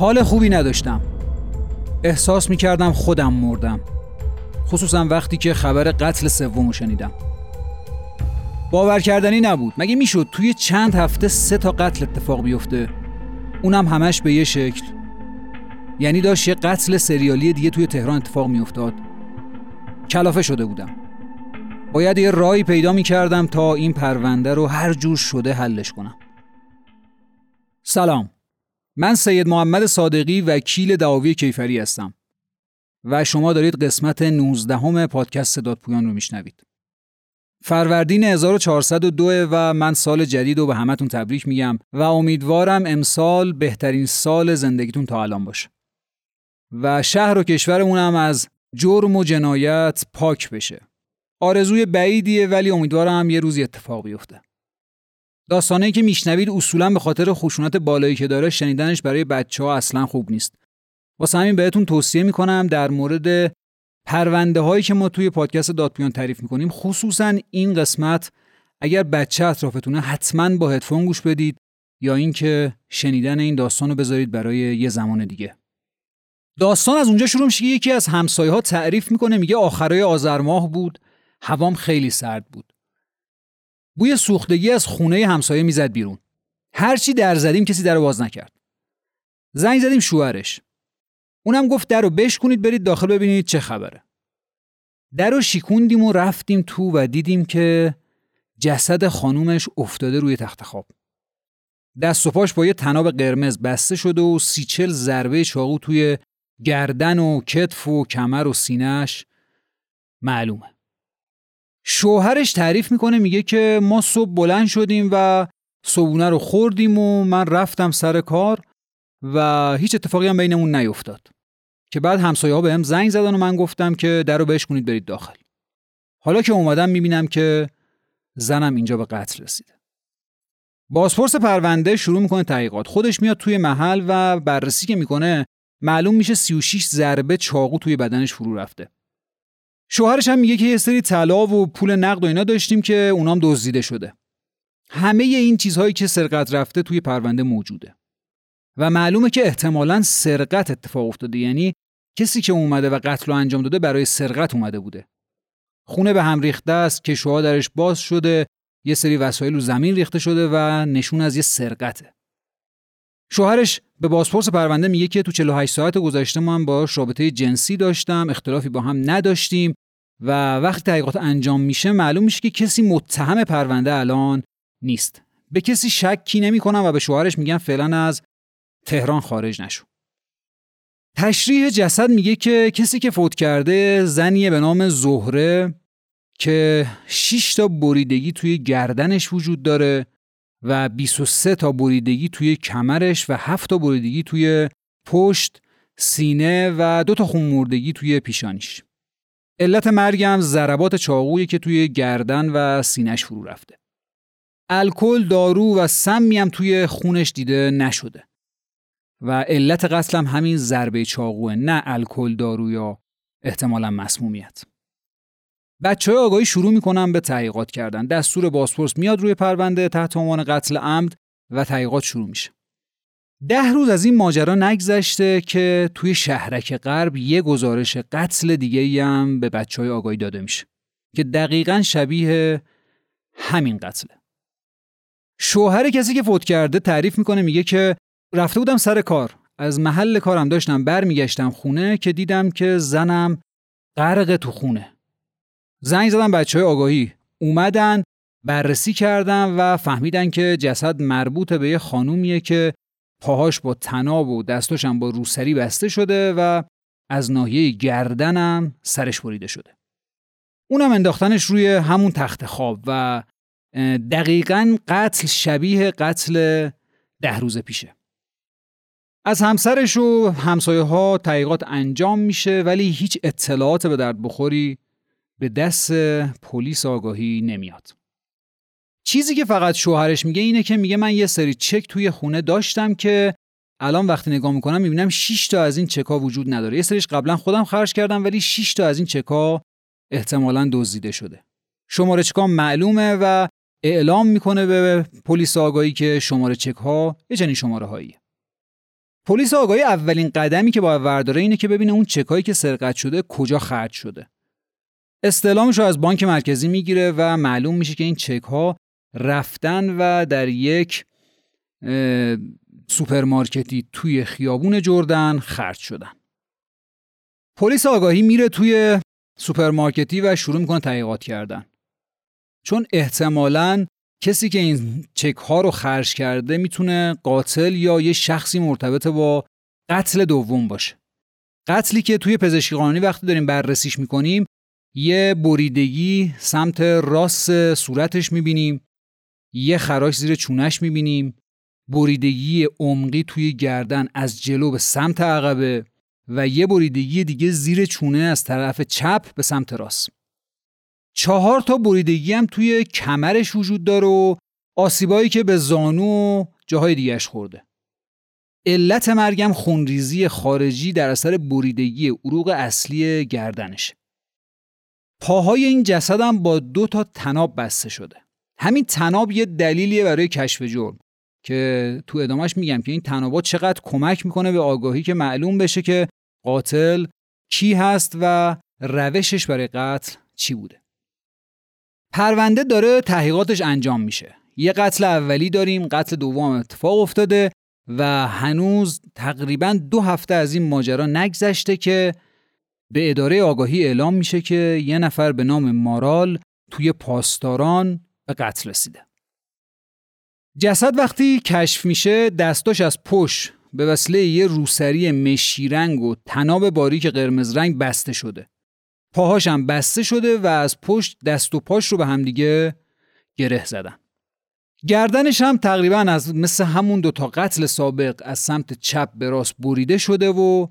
حال خوبی نداشتم. احساس می‌کردم خودم مردم خصوصا وقتی که خبر قتل سوم شنیدم. باور کردنی نبود. مگه می‌شد توی چند هفته سه تا قتل اتفاق بیفته؟ اونم همش به یه شکل. یعنی داشت یه قتل سریالی دیگه توی تهران اتفاق میافتاد. کلافه شده بودم. باید یه رای پیدا می‌کردم تا این پرونده رو هر جور شده حلش کنم. سلام. من سید محمد صادقی وکیل دعاوی کیفری هستم. و شما دارید قسمت 19 همه پادکست دادپویان رو میشنوید. فروردین 1402 و من سال جدید رو به همتون تبریک میگم و امیدوارم امسال بهترین سال زندگیتون تا الان باشه. و شهر و کشورمون هم از جرم و جنایت پاک بشه. آرزوی بعیدیه ولی امیدوارم یه روزی اتفاق بیفته. داستانه که میشنوید اصولا به خاطر خشونت بالایی که داره شنیدنش برای بچه ها اصلا خوب نیست. واسه همین بهتون توصیه می‌کنم در مورد پرونده هایی که ما توی پادکست دادپویان تعریف می‌کنیم خصوصا این قسمت اگر بچه اطرافتونه حتما با هدفون گوش بدید یا اینکه شنیدن این داستان رو بذارید برای یه زمان دیگه. داستان از اونجا شروع میشه یکی از همسایه ها تعریف می‌کنه میگه آخرای آذر ماه بود هوام خیلی سرد بود. بوی سوختگی از خونه همسایه می‌زد بیرون. هرچی در زدیم کسی در باز نکرد. زنگ زدیم شوهرش. اونم گفت در رو بشکنید برید داخل ببینید چه خبره. در رو شیکوندیم و رفتیم تو و دیدیم که جسد خانومش افتاده روی تخت خواب. دست و پاش با یه تناب قرمز بسته شده و سیچل ضربه چاقو توی گردن و کتف و کمر و سینهش معلومه. شوهرش تعریف می‌کنه میگه که ما صبح بلند شدیم و صبونه رو خوردیم و من رفتم سر کار و هیچ اتفاقی هم بینمون نیفتاد. که بعد همسایه ها به هم زنگ زدن و من گفتم که در رو بشکنید برید داخل. حالا که اومدم می‌بینم که زنم اینجا به قتل رسیده. بازپرس پرونده شروع می‌کنه تحقیقات. خودش میاد توی محل و بررسی که می‌کنه معلوم میشه 36 ضربه چاقو توی بدنش فرو رفته. شوهرش هم میگه که یه سری طلا و پول نقد و اینا داشتیم که اونام دزدیده شده. همه این چیزهایی که سرقت رفته توی پرونده موجوده. و معلومه که احتمالا سرقت اتفاق افتاده. یعنی کسی که اومده و قتل رو انجام داده برای سرقت اومده بوده. خونه به هم ریخته است که شوها درش باز شده یه سری وسایل رو زمین ریخته شده و نشون از یه سرقته. شوهرش به بازپرس پرونده میگه که تو 48 ساعت گذشته هم باش رابطه جنسی داشتم اختلافی با هم نداشتیم. و وقتی تحقیقات انجام میشه معلوم میشه که کسی متهم پرونده الان نیست به کسی شکی نمی‌کنم و به شوهرش میگن فعلا از تهران خارج نشو تشریح جسد میگه که کسی که فوت کرده زنیه به نام زهره که 6 تا بریدگی توی گردنش وجود داره و 23 تا بریدگی توی کمرش و 7 تا بریدگی توی پشت، سینه و دو تا خونمردگی توی پیشانیش. علت مرگم ضربات چاقویی که توی گردن و سینهش فرو رفته. الکل، دارو و سمی هم توی خونش دیده نشده. و علت قتلم همین ضربه چاقوه نه الکل، دارو یا احتمالا مسمومیت. بچه های آگاهی شروع می‌کنن به تحقیقات کردن دستور بازپرس میاد روی پرونده تحت عنوان قتل عمد و تحقیقات شروع میشه ده روز از این ماجرا نگذشته که توی شهرک غرب یه گزارش قتل دیگه هم به بچه های آگاهی داده میشه که دقیقا شبیه همین قتله. شوهر کسی که فوت کرده تعریف می‌کنه میگه که رفته بودم سر کار. از محل کارم داشتم برمیگشتم خونه که دیدم که زنم غرق تو خونه. زنگ زدن بچه های آگاهی. اومدن بررسی کردن و فهمیدن که جسد مربوط به یه خانومیه که پاهاش با تناب و دستاش با روسری بسته شده و از ناحیه گردنم سرش بریده شده. اونم انداختنش روی همون تخت خواب و دقیقا قتل شبیه قتل ده روز پیشه. از همسرش و همسایه ها تحقیقات انجام میشه ولی هیچ اطلاعات به درد بخوری به دست پلیس آگاهی نمیاد. چیزی که فقط شوهرش میگه اینه که میگه من یه سری چک توی خونه داشتم که الان وقتی نگاه می‌کنم می‌بینم 6 تا از این چکا وجود نداره. یه سریش قبلا خودم خرج کردم ولی 6 تا از این چکا احتمالا دزدیده شده. شماره چکا معلومه و اعلام می‌کنه به پلیس آگاهی که شماره چک ها یه چنین شماره هایی. پلیس آگاهی اولین قدمی که باید ورداره اینه که ببینه اون چکایی که سرقت شده کجا خرج شده استعلامش رو از بانک مرکزی می‌گیره و معلوم میشه که این چک ها رفتن و در یک سوپرمارکتی توی خیابون جردن خرج شدن. پلیس آگاهی میره توی سوپرمارکتی و شروع می‌کنه تحقیقات کردن. چون احتمالا کسی که این چک ها رو خرج کرده می‌تونه قاتل یا یه شخصی مرتبط با قتل دوم باشه. قتلی که توی پزشکی قانونی وقتی داریم بررسیش می‌کنیم یه بریدگی سمت راست صورتش می‌بینیم. یه خراش زیر چونش می‌بینیم. بریدگی عمقی توی گردن از جلو به سمت عقبه و یه بریدگی دیگه زیر چونه از طرف چپ به سمت راست. چهار تا بریدگی هم توی کمرش وجود داره و آسیبایی که به زانو و جاهای دیگهش خورده. علت مرگم خونریزی خارجی در اثر بریدگی عروق اصلی گردنشه. پاهای این جسد هم با دو تا تناب بسته شده. همین تناب یه دلیلیه برای کشف جرم که تو ادامهش میگم که این تنابات چقدر کمک می‌کنه به آگاهی که معلوم بشه که قاتل کی هست و روشش برای قتل چی بوده. پرونده داره تحقیقاتش انجام میشه. یه قتل اولی داریم قتل دوم اتفاق افتاده و هنوز تقریبا دو هفته از این ماجرا نگذشته که به اداره آگاهی اعلام میشه که یه نفر به نام مارال توی پاسداران به قتل رسیده. جسد وقتی کشف میشه دستاش از پشت به وسیله یه روسری مشیرنگ و تناب باریک قرمز رنگ بسته شده. پاهاش هم بسته شده و از پشت دست و پاش رو به همدیگه گره زدن. گردنش هم تقریبا از مثل همون دوتا قتل سابق از سمت چپ به راست بریده شده و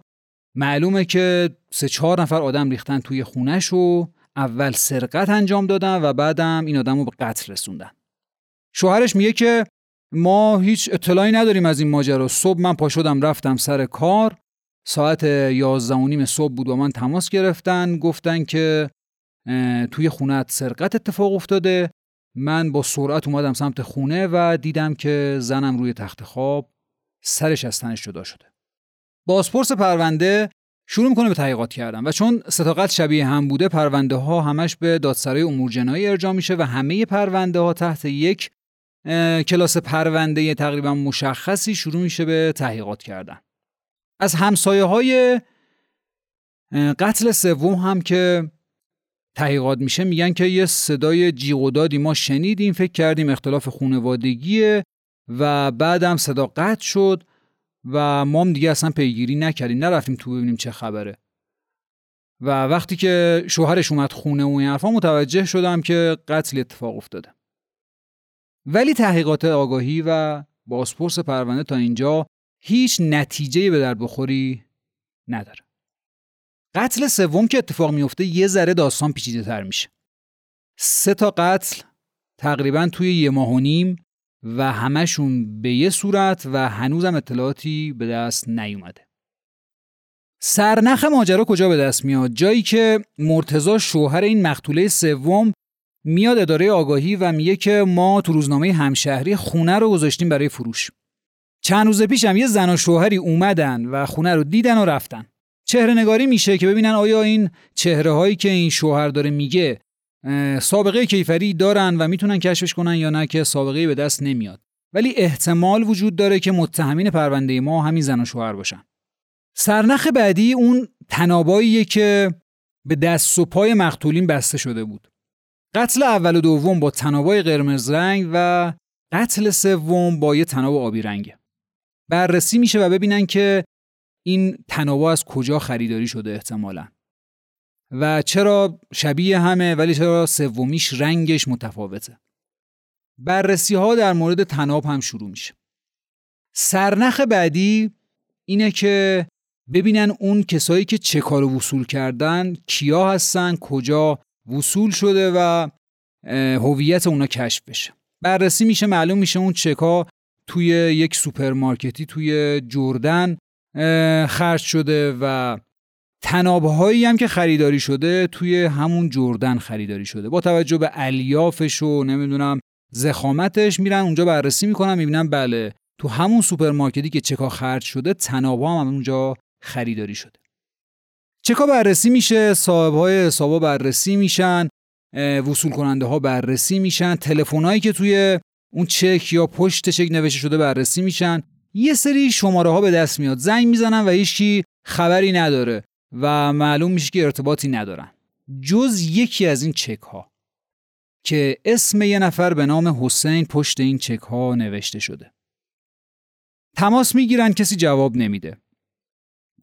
معلومه که سه چهار نفر آدم ریختن توی خونش و اول سرقت انجام دادن و بعدم این آدم رو به قتل رسوندن. شوهرش میگه که ما هیچ اطلاعی نداریم از این ماجرا. صبح من پا شدم رفتم سر کار. ساعت یازده و نیم صبح بود با من تماس گرفتن. گفتن که توی خونت سرقت اتفاق افتاده. من با سرعت اومدم سمت خونه و دیدم که زنم روی تخت خواب سرش از تنش جدا شده. بازپرس پرونده شروع می‌کنه به تحقیقات کردن و چون ستاقت شبیه هم بوده پرونده ها همش به دادسرای امور جنایی ارجاع میشه و همه پرونده ها تحت یک کلاس پرونده تقریبا مشخصی شروع میشه به تحقیقات کردن. از همسایه های قتل سوم هم که تحقیقات میشه میگن که یه صدای جیغ و دادی ما شنیدیم فکر کردیم اختلاف خونوادگیه و بعدم صدا قطع شد. و ما هم دیگه اصلا پیگیری نکردیم نرفتیم تو ببینیم چه خبره. و وقتی که شوهرش اومد خونه و این حرفا متوجه شدم که قتل اتفاق افتاده. ولی تحقیقات آگاهی و بازپرس پرونده تا اینجا هیچ نتیجه به در بخوری نداره. قتل سوم که اتفاق میفته یه ذره داستان پیچیده تر میشه. سه تا قتل تقریبا توی یه ماه و نیم و همشون به یه صورت و هنوزم اطلاعاتی به دست نیومده. سرنخ ماجرا کجا به دست میاد؟ جایی که مرتزا شوهر این مقتوله سوم میاد اداره آگاهی و میگه که ما تو روزنامه همشهری خونه رو گذاشتیم برای فروش. چند روز پیشم یه زن و شوهری اومدن و خونه رو دیدن و رفتن. چهره نگاری میشه که ببینن آیا این چهره هایی که این شوهر داره میگه سابقه کیفری دارن و می‌تونن کشفش کنن یا نه که سابقه به دست نمیاد. ولی احتمال وجود داره که متهمین پرونده ما همین زن و شوهر باشن. سرنخ بعدی اون تناباییه که به دست و پای مقتولین بسته شده بود. قتل اول و دوم با تنابای قرمز رنگ و قتل سوم با یه تناب آبی رنگه. بررسی میشه و ببینن که این تنابا از کجا خریداری شده احتمالا. و چرا شبیه همه ولی چرا سومیش رنگش متفاوته. بررسی ها در مورد تناب هم شروع میشه. سرنخ بعدی اینه که ببینن اون کسایی که چه کار وصول کردن کیا هستن کجا وصول شده و هویت اونا کشف بشه. بررسی میشه معلوم میشه اون چکا توی یک سوپرمارکتی توی جردن خرج شده و طنابهایی هم که خریداری شده توی همون جردن خریداری شده. با توجه به الیافش و نمی‌دونم ضخامتش میرن اونجا بررسی می‌کنن می‌بینن بله تو همون سوپرمارکتی که چکا خرج شده طنابا هم اونجا خریداری شده. چکا بررسی میشه صاحب های حسابا بررسی میشن وصول کننده ها بررسی میشن تلفنایی که توی اون چک یا پشت چک نوشته شده بررسی میشن. یه سری شماره ها به دست میاد زنگ می‌زنن و هیچکی خبری نداره. و معلوم میشه که ارتباطی ندارن. جز یکی از این چک ها که اسم یه نفر به نام حسین پشت این چک ها نوشته شده. تماس می‌گیرن کسی جواب نمیده.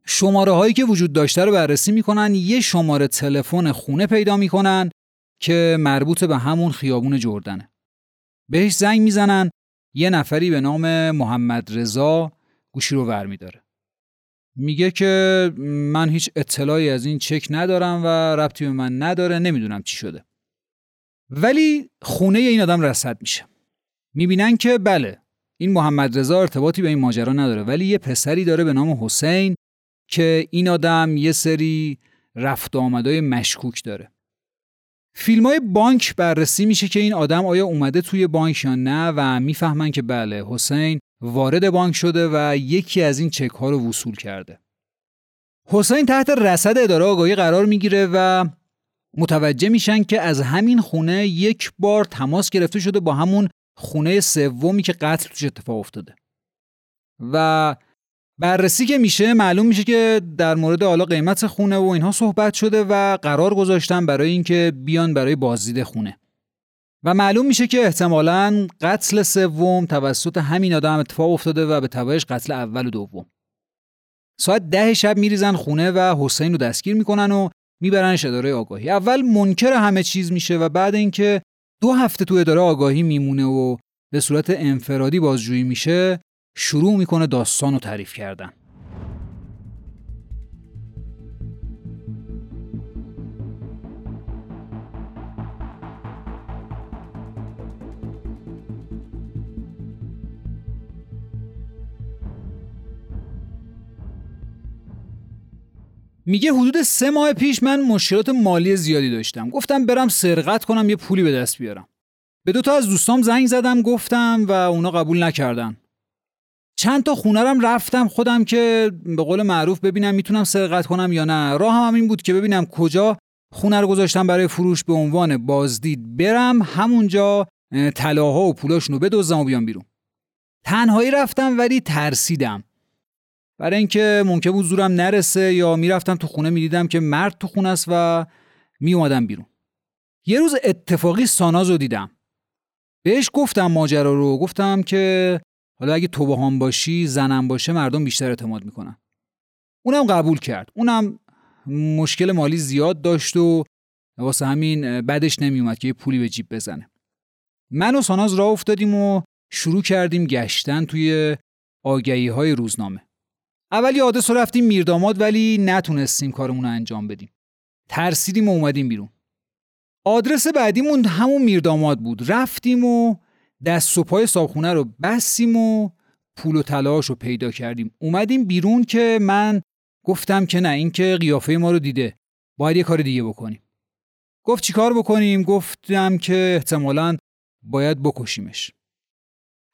شماره هایی که وجود داشته رو بررسی می‌کنن یه شماره تلفن خونه پیدا می‌کنن که مربوط به همون خیابون جردنه. بهش زنگ می‌زنن یه نفری به نام محمد رضا گوشی رو ور میداره. میگه که من هیچ اطلاعی از این چک ندارم و ربطی به من نداره نمی‌دونم چی شده. ولی خونه این آدم رسد میشه. می‌بینن که بله این محمد رضا ارتباطی به این ماجرا نداره ولی یه پسری داره به نام حسین که این آدم یه سری رفت آمدای مشکوک داره. فیلم های بانک بررسی میشه که این آدم آیا اومده توی بانک یا نه و می‌فهمن که بله حسین وارد بانک شده و یکی از این چک ها رو وصول کرده. حسین تحت رصد اداره آگاهی قرار می‌گیره و متوجه میشن که از همین خونه یک بار تماس گرفته شده با همون خونه سومی که قتل توش اتفاق افتاده. و بررسی که میشه معلوم میشه که در مورد حالا قیمت خونه و اینها صحبت شده و قرار گذاشتن برای اینکه بیان برای بازدید خونه و معلوم میشه که احتمالا قتل سوم توسط همین آدم اتفاق افتاده و به تبعش قتل اول و دوم. ساعت ده شب میریزن خونه و حسین رو دستگیر می‌کنن و میبرنش اداره آگاهی. اول منکر همه چیز میشه و بعد اینکه دو هفته تو اداره آگاهی میمونه و به صورت انفرادی بازجویی میشه شروع می‌کنه داستان رو تعریف کردن. میگه حدود سه ماه پیش من مشکلات مالی زیادی داشتم. گفتم برم سرقت کنم یه پولی به دست بیارم. به دوتا از دوستام زنگ زدم گفتم و اونا قبول نکردن. چند تا خونه رم رفتم خودم که به قول معروف ببینم می‌تونم سرقت کنم یا نه. راه هم این بود که ببینم کجا خونه رو گذاشتم برای فروش به عنوان بازدید برم همونجا طلاها و پولاشون رو بدزدم و بیام بیرون. تنهایی رفتم ولی ترسیدم. برای اینکه ممکن بود زورم نرسه یا می‌رفتم تو خونه می‌دیدم که مرد تو خونه است و میومدم بیرون. یه روز اتفاقی ساناز رو دیدم. بهش گفتم ماجرا رو گفتم که حالا اگه تو هم باشی زنم باشه مردم بیشتر اعتماد می‌کنن. اونم قبول کرد. اونم مشکل مالی زیاد داشت و واسه همین بدش نمیومد که یه پولی به جیب بزنه. من و ساناز راه افتادیم و شروع کردیم گشتن توی آگهی های روزنامه. اول رو رفتیم میرداماد ولی نتونستیم کارمون رو انجام بدیم. ترسیدیم و اومدیم بیرون. آدرس بعدیمون همون میرداماد بود. رفتیم و دست و پای صابخونه رو بستیم و پول و تلاش رو پیدا کردیم. اومدیم بیرون که من گفتم که نه این که قیافه ما رو دیده. باید یه کار دیگه بکنیم. گفت چی کار بکنیم؟ گفتم که احتمالا باید بکشیمش.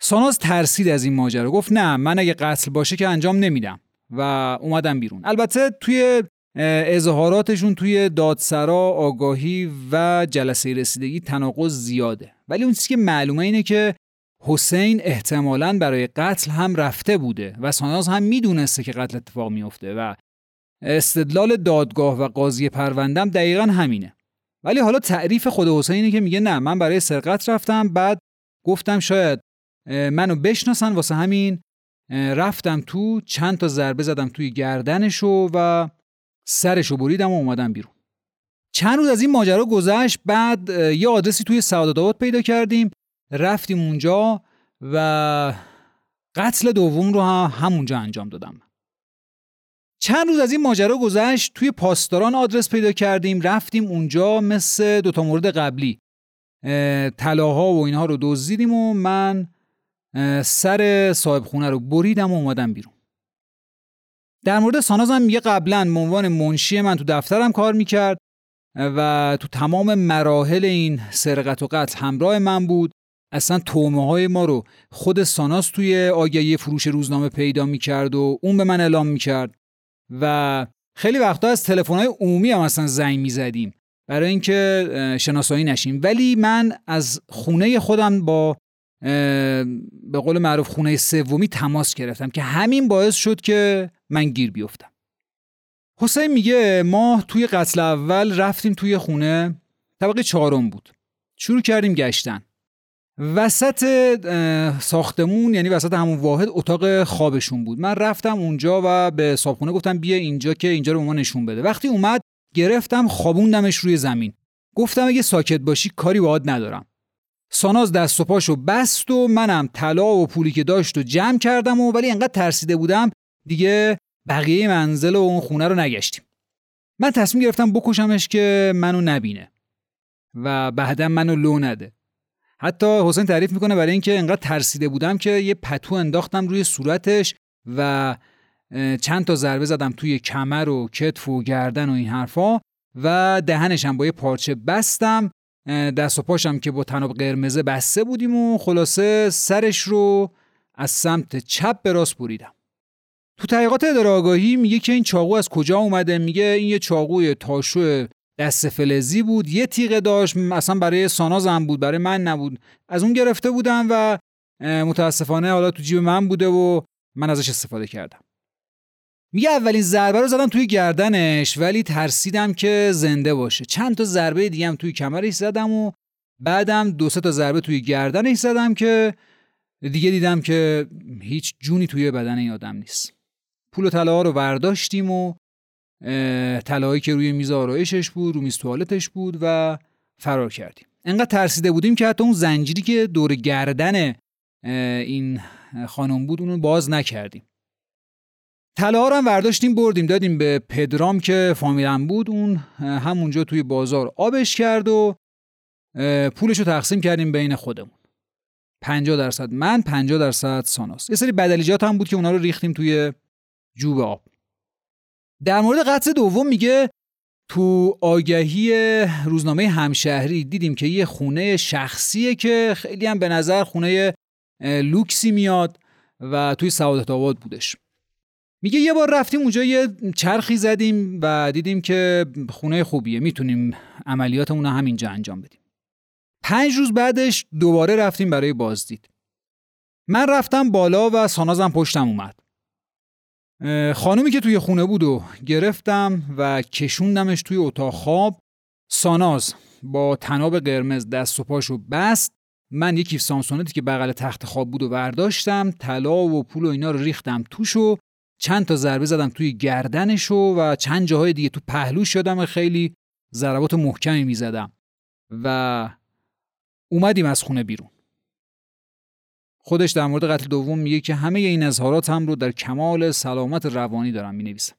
ساناز ترسید از این ماجرا. گفت نه من اگه قتل باشه که انجام نمیدم. و اومدم بیرون. البته توی اظهاراتشون توی دادسرا آگاهی و جلسه رسیدگی تناقض زیاده. ولی اون چیزی که معلومه اینه که حسین احتمالا برای قتل هم رفته بوده و ساناز هم می‌دونسته که قتل اتفاق میفته و استدلال دادگاه و قاضی پروندم دقیقا همینه. ولی حالا تعریف خود حسین اینه که میگه نه من برای سرقت رفتم بعد گفتم شاید منو بشناسن واسه همین رفتم تو چند تا ضربه زدم توی گردنشو و سرشو بریدم و اومدم بیرون. چند روز از این ماجرا گذشت بعد یه آدرسی توی سعادت پیدا کردیم رفتیم اونجا و قتل دوم رو هم همونجا انجام دادم. چند روز از این ماجرا گذشت توی پاسداران آدرس پیدا کردیم رفتیم اونجا مثل دوتا مورد قبلی. طلاها و اینها رو دزدیدیم و من سر صاحب خونه رو بریدم و اومدم بیرون. در مورد سانازم میگه قبلا به عنوان منشی من تو دفترم کار می‌کرد و تو تمام مراحل این سرقت و قتل همراه من بود. اصلا تومه های ما رو خود ساناس توی آگهی فروش روزنامه پیدا می‌کرد و اون به من اعلام می‌کرد. و خیلی وقتا از تلفن های عمومی هم اصلا زنگ می‌زدیم. برای اینکه شناسایی نشیم. ولی من از خونه خودم با به قول معروف خونه سومی تماس گرفتم که همین باعث شد که من گیر بیفتم. حسین میگه ما توی قتل اول رفتیم توی خونه. طبقه چهارم بود. شروع کردیم گشتن. وسط ساختمون یعنی وسط همون واحد اتاق خوابشون بود. من رفتم اونجا و به صابخونه گفتم بیا اینجا که اینجا رو به ما نشون بده. وقتی اومد گرفتم خوابوندمش روی زمین. گفتم اگه ساکت باشی کاری باهات ندارم. ساناز دست و پاشو بست و منم طلا و پولی که داشت و جمع کردم و ولی انقدر ترسیده بودم دیگه بقیه منزل و اون خونه رو نگشتیم. من تصمیم گرفتم بکشمش که منو نبینه و بعدا منو لو نده. حتی حسین تعریف می‌کنه برای اینکه انقدر ترسیده بودم که یه پتو انداختم روی صورتش و چند تا ضربه زدم توی کمر و کتف و گردن و این حرفا و دهنشم با یه پارچه بستم دست و پاشم که با تناب قرمزه بسته بودیم و خلاصه سرش رو از سمت چپ به راست بریدم. تو تحقیقات اداره آگاهی میگه که این چاقو از کجا اومده؟ میگه این یه چاقوی تاشو دست فلزی بود یه تیغه داشت اصلا برای سانازم بود برای من نبود. از اون گرفته بودم و متاسفانه حالا تو جیب من بوده و من ازش استفاده کردم. میگه اولین ضربه رو زدم توی گردنش ولی ترسیدم که زنده باشه. چند تا ضربه دیگه هم توی کمرش زدم و بعدم دو سه تا ضربه توی گردنش زدم که دیگه دیدم که هیچ جونی توی بدن این آدم نیست. پول و طلا رو برداشتیم و طلاهایی که روی میز آرایشش بود رو میز توالتش بود و فرار کردیم. انقدر ترسیده بودیم که حتی اون زنجیری که دور گردن این خانم بود اونو باز نکردیم. طلاها رو هم برداشتیم بردیم. دادیم به پدرام که فامیلم بود. اون همونجا توی بازار آبش کرد و پولش رو تقسیم کردیم بین خودمون. 50 درصد من 50 درصد ساناس. یه سری بدلیجات هم بود که اونا رو ریختیم توی جوب آب. در مورد قتل دوم میگه تو آگهی روزنامه همشهری دیدیم که یه خونه شخصیه که خیلی هم به نظر خونه لوکسی میاد و توی سعادت آباد بودش. میگه یه بار رفتیم اونجا یه چرخی زدیم و دیدیم که خونه خوبیه. می‌تونیم عملیاتمون رو همینجا انجام بدیم. پنج روز بعدش دوباره رفتیم برای بازدید. من رفتم بالا و سانازم پشتم اومد. خانومی که توی خونه بود و گرفتم و کشوندمش توی اتاق خواب ساناز با تناب قرمز دست و پاشو بست. من یکی سامسونتی که بغل تخت خواب بود و برداشتم طلا و پول و اینا رو ریختم توش و چند تا ضربه زدم توی گردنشو و چند جاهای دیگه تو پهلوش شدم خیلی ضربات محکمی می‌زدم. و اومدیم از خونه بیرون. خودش در مورد قتل دوم میگه که همه این اظهارات هم رو در کمال سلامت روانی دارم می‌نویسم.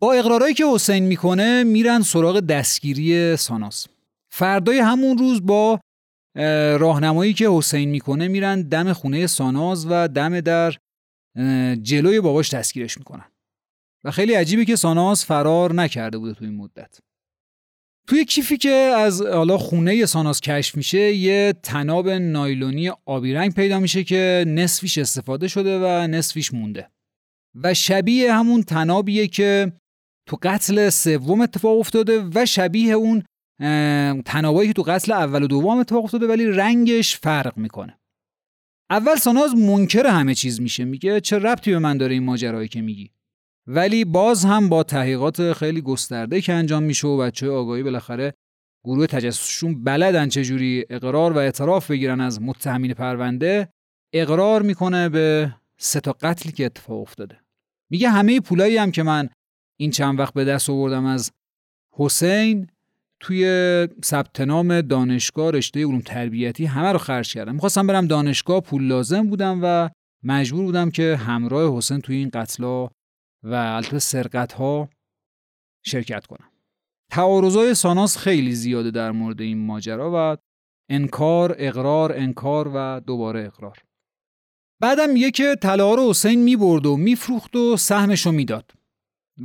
با اقرارایی که حسین می‌کنه میرن سراغ دستگیری ساناس فردای همون روز با راهنمایی که حسین می‌کنه میرن دم خونه ساناز و دم در جلوی باباش دستگیرش می‌کنن. و خیلی عجیبه که ساناز فرار نکرده بوده توی این مدت. توی کیفی که از حالا خونه ساناز کشف میشه یه تناب نایلونی آبی رنگ پیدا میشه که نصفیش استفاده شده و نصفیش مونده. و شبیه همون تنابیه که تو قتل سوم اتفاق افتاده و شبیه اون تنابایی که تو قتل اول و دوم اتفاق افتاده ولی رنگش فرق می‌کنه. اول ساناز منکر همه چیز میشه. میگه چه ربطی به من داره این ماجرایی که میگی؟ ولی باز هم با تحقیقات خیلی گسترده که انجام میشه و بچه آگاهی بالاخره گروه تجسسشون بلدن چجوری اقرار و اعتراف بگیرن از متهمین پرونده اقرار می‌کنه به سه تا قتلی که اتفاق افتاده. میگه همه پولایی هم که من این چند وقت به دست آوردم از حسین توی ثبت نام دانشگاه رشته علوم تربیتی همه رو خرج کردم. می‌خواستم برم دانشگاه پول لازم بودم و مجبور بودم که همراه حسین توی این قتلا و البته سرقت ها شرکت کنم. تعارضای ساناس خیلی زیاده در مورد این ماجرا و انکار اقرار انکار و دوباره اقرار. بعدم میگه که طلا رو حسین می‌برد و میفروخت و سهمش رو می‌داد.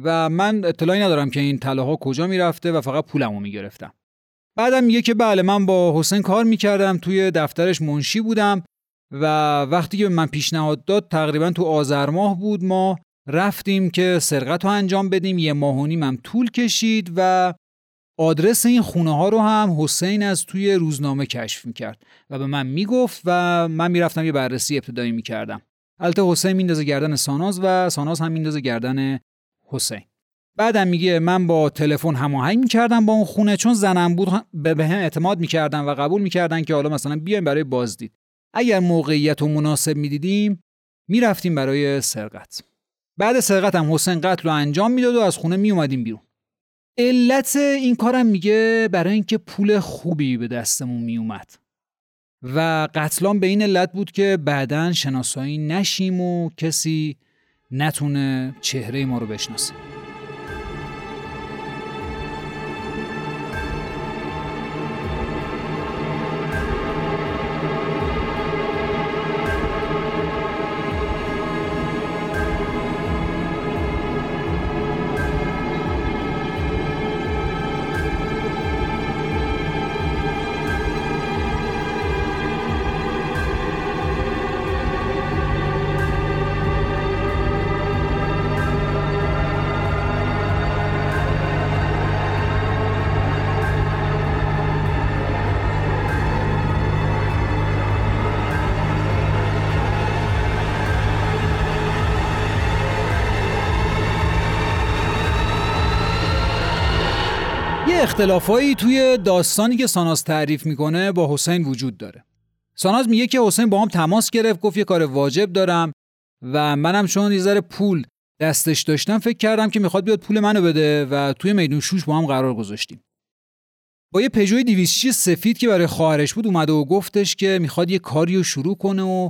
و من اطلاعی ندارم که این طلاها کجا می‌رفته و فقط پولمو می‌گرفتم. بعدم میگه که بله من با حسین کار می‌کردم توی دفترش منشی بودم و وقتی که من پیشنهاد داد تقریبا تو آذر ماه بود ما رفتیم که سرقت رو انجام بدیم. یه ماه و هم طول کشید و آدرس این خونه ها رو هم حسین از توی روزنامه کشف می‌کرد و به من می‌گفت و من می‌رفتم یه بررسی ابتدایی می‌کردم. البته حسین میندازه گردن ساناز و ساناز هم میندازه گردن حسین. بعدم میگه من با تلفن هماهنگ می‌کردم با اون خونه چون زنم بود به هم اعتماد می‌کردن و قبول می‌کردن که حالا مثلا بیایم برای بازدید. اگر موقعیت و مناسب می‌دیدیم می‌رفتیم برای سرقت. بعد سرقت هم حسین قتل رو انجام می‌داد و از خونه میومدیم بیرون. علت این کارم میگه برای اینکه پول خوبی به دستمون میومد. و قتلان به این علت بود که بعدا شناسایی نشیم و کسی نتونه چهره ما رو بشناسه. اختلافایی توی داستانی که ساناز تعریف می‌کنه با حسین وجود داره. ساناز میگه که حسین با هم تماس گرفت گفت یه کار واجب دارم و منم چون یه ذره پول دستش داشتم فکر کردم که می‌خواد بیاد پول منو بده و توی میدون شوش با هم قرار گذاشتیم. با یه پژوی 206 سفید که برای خواهرش بود اومده و گفتش که می‌خواد یه کاری رو شروع کنه و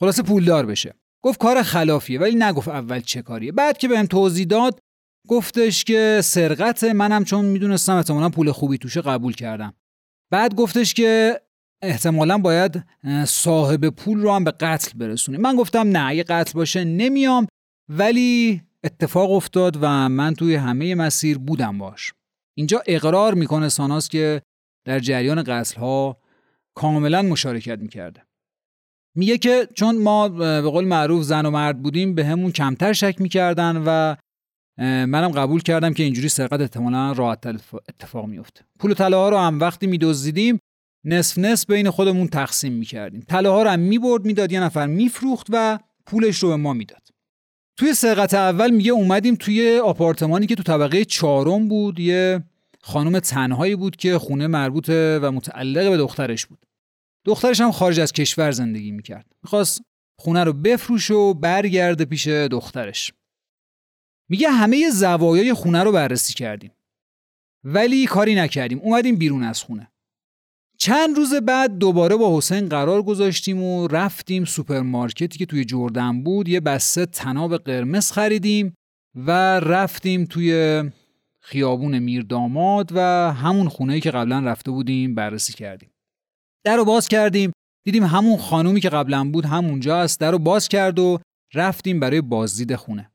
خلاصه پولدار بشه. گفت کار خلافیه ولی نگفت اول چه کاریه. بعد که بهم توضیح داد گفتش که سرقت منم چون می‌دونستم احتمالا پول خوبی توشه قبول کردم. بعد گفتش که احتمالا باید صاحب پول رو هم به قتل برسونیم من گفتم نه اگه قتل باشه نمیام ولی اتفاق افتاد و من توی همه مسیر بودم باش. اینجا اقرار می‌کنه ساناس که در جریان قتل ها کاملا مشارکت می‌کرده. میگه که چون ما به قول معروف زن و مرد بودیم به همون کمتر شک می‌کردن و منم قبول کردم که اینجوری سرقت احتمالا راحت اتفاق میفته پول طلاها رو هم وقتی میدزدیدیم نصف نصف بین خودمون تقسیم می‌کردیم. طلاها رو هم می‌برد می‌داد یه نفر میفروخت و پولش رو به ما می‌داد. توی سرقت اول میگه اومدیم توی آپارتمانی که تو طبقه چهارم بود. یه خانم تنهایی بود که خونه مربوط و متعلق به دخترش بود. دخترش هم خارج از کشور زندگی می‌کرد. می‌خواست خونه رو بفروش و برگرده پیش دخترش. میگه همه زوایای خونه رو بررسی کردیم. ولی کاری نکردیم. اومدیم بیرون از خونه. چند روز بعد دوباره با حسین قرار گذاشتیم و رفتیم سوپرمارکتی که توی جردن بود. یه بسته تناب قرمز خریدیم و رفتیم توی خیابون میرداماد و همون خونه که قبلا رفته بودیم بررسی کردیم. در رو باز کردیم. دیدیم همون خانومی که قبلا بود همونجا است. در رو باز کرد و رفتیم برای بازدید خونه.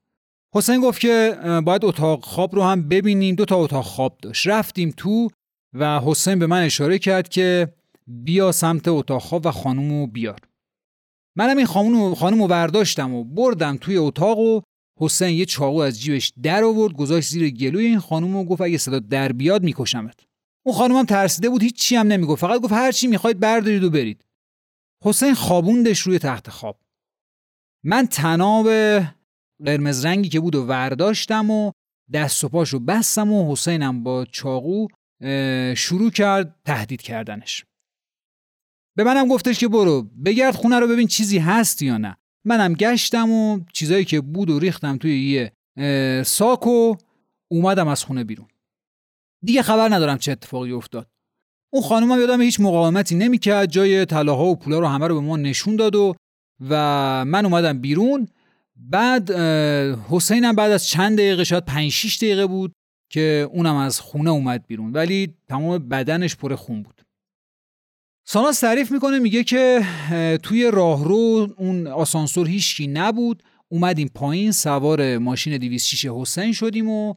حسین گفت که باید اتاق خواب رو هم ببینیم. دو تا اتاق خواب داشت. رفتیم تو و حسین به من اشاره کرد که بیا سمت اتاق خواب و خانومو بیار. منم این خانوم خانوم رو برداشتم و بردم توی اتاق و حسین یه چاقو از جیبش در آورد گذاشت زیر گلوی این خانوم و گفت اگه صدا در بیاد میکشمت. اون خانوم هم ترسیده بود هیچ چی هم نمی‌گفت. فقط گفت هر چی می‌خواید بردارید و برید. حسین خوابوندش روی تخت خواب. من تناب قرمز رنگی که بود و ورداشتم و دست و پاش رو بستم و حسینم با چاقو شروع کرد تهدید کردنش. به منم گفتش که برو بگرد خونه رو ببین چیزی هست یا نه. منم گشتم و چیزایی که بود و ریختم توی یه ساک و اومدم از خونه بیرون. دیگه خبر ندارم چه اتفاقی افتاد. اون خانومم یادم هیچ مقاومتی نمی‌کرد جای طلاها و پولا رو همه رو به ما نشون داد و و من اومدم بیرون. بعد حسینم بعد از چند دقیقه شاید 5 6 دقیقه بود که اونم از خونه اومد بیرون ولی تمام بدنش پر خون بود. ساناس تعریف می‌کنه میگه که توی راهرو اون آسانسور هیچکی نبود. اومدیم پایین سوار ماشین 206 حسین شدیم و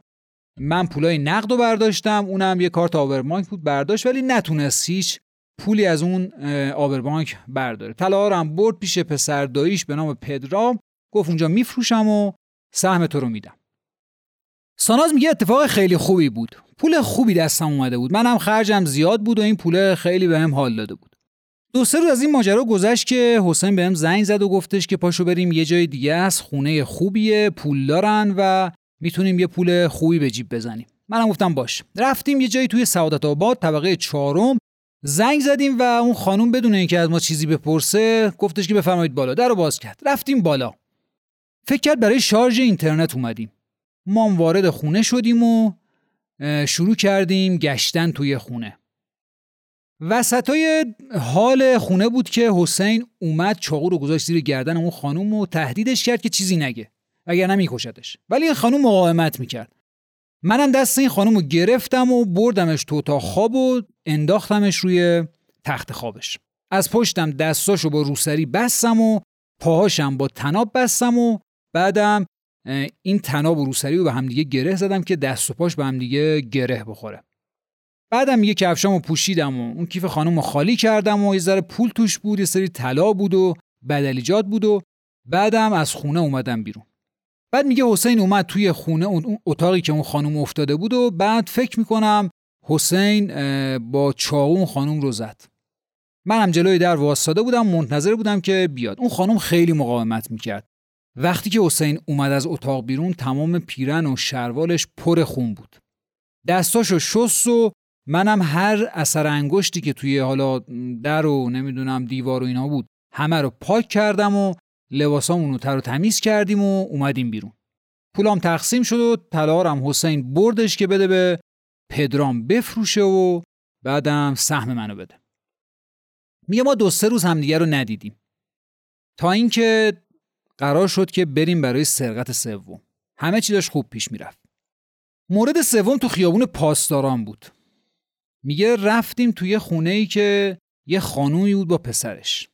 من پولای نقد رو برداشتم. اونم یه کارت آوربانک بود برداشت ولی نتونست هیچ پولی از اون آوربانک برداره. طلا هم برد پیش پسر داییش به نام پدرام. گفت اونجا میفروشم و سهم تو رو میدم. ساناز میگه اتفاق خیلی خوبی بود. پول خوبی دستم اومده بود. منم خرجم زیاد بود و این پول خیلی بهم حال داده بود. دو سه روز از این ماجرا گذشت که حسین بهم زنگ زد و گفتش که پاشو بریم یه جای دیگه است خونه خوبیه پول دارن و می‌تونیم یه پول خوبی به جیب بزنیم. منم گفتم باش. رفتیم یه جایی توی سعادت آباد طبقه چهارم. زنگ زدیم و اون خانم بدون اینکه از ما چیزی بپرسه گفتش که بفرمایید بالا. در رو باز کرد. رفتیم بالا. فکر کرد برای شارژ اینترنت اومدیم. ما وارد خونه شدیم و شروع کردیم گشتن توی خونه. وسطای حال خونه بود که حسین اومد چاقو رو گذاشت زیر گردن اون خانوم و تهدیدش کرد که چیزی نگه وگرنه میکشدش ولی این خانوم مقاومت می‌کرد. منم دست این خانوم رو گرفتم و بردمش تو اتاق خواب و انداختمش روی تخت خوابش. از پشتم دستاشو با روسری بستم و پاهاشم با تناب بستم و بعدم این تناب و روسری رو به همدیگه گره زدم که دست و پاش به همدیگه گره بخوره. بعدم یه کفشامو پوشیدم و اون کیف خانم رو خالی کردم و یه ذره پول توش بود یه سری طلا بود و بدلیجات بود و بعدم از خونه اومدم بیرون. بعد میگه حسین اومد توی خونه اون اتاقی که اون خانم افتاده بود و بعد فکر می‌کنم حسین با چاقو اون خانم رو زد. منم جلوی در واسطاده بودم منتظر بودم که بیاد. اون خانم خیلی مقاومت می‌کرد. وقتی که حسین اومد از اتاق بیرون تمام پیرن و شروالش پر خون بود. دستاشو شست و منم هر اثر انگشتی که توی حالا در و نمی‌دونم دیوار و اینا بود همه رو پاک کردم و لباسامون رو تر و تمیز کردیم و اومدیم بیرون. پولام تقسیم شد و طلا حسین بردش که بده به پدرام بفروشه و بعدم سهم منو بده. میگه ما دو سه روز همدیگه رو ندیدیم. تا اینکه قرار شد که بریم برای سرقت سوم. همه چی داشت خوب پیش می‌رفت. مورد سوم تو خیابون پاسداران بود. میگه رفتیم توی خونه ای که یه خانومی بود با پسرش.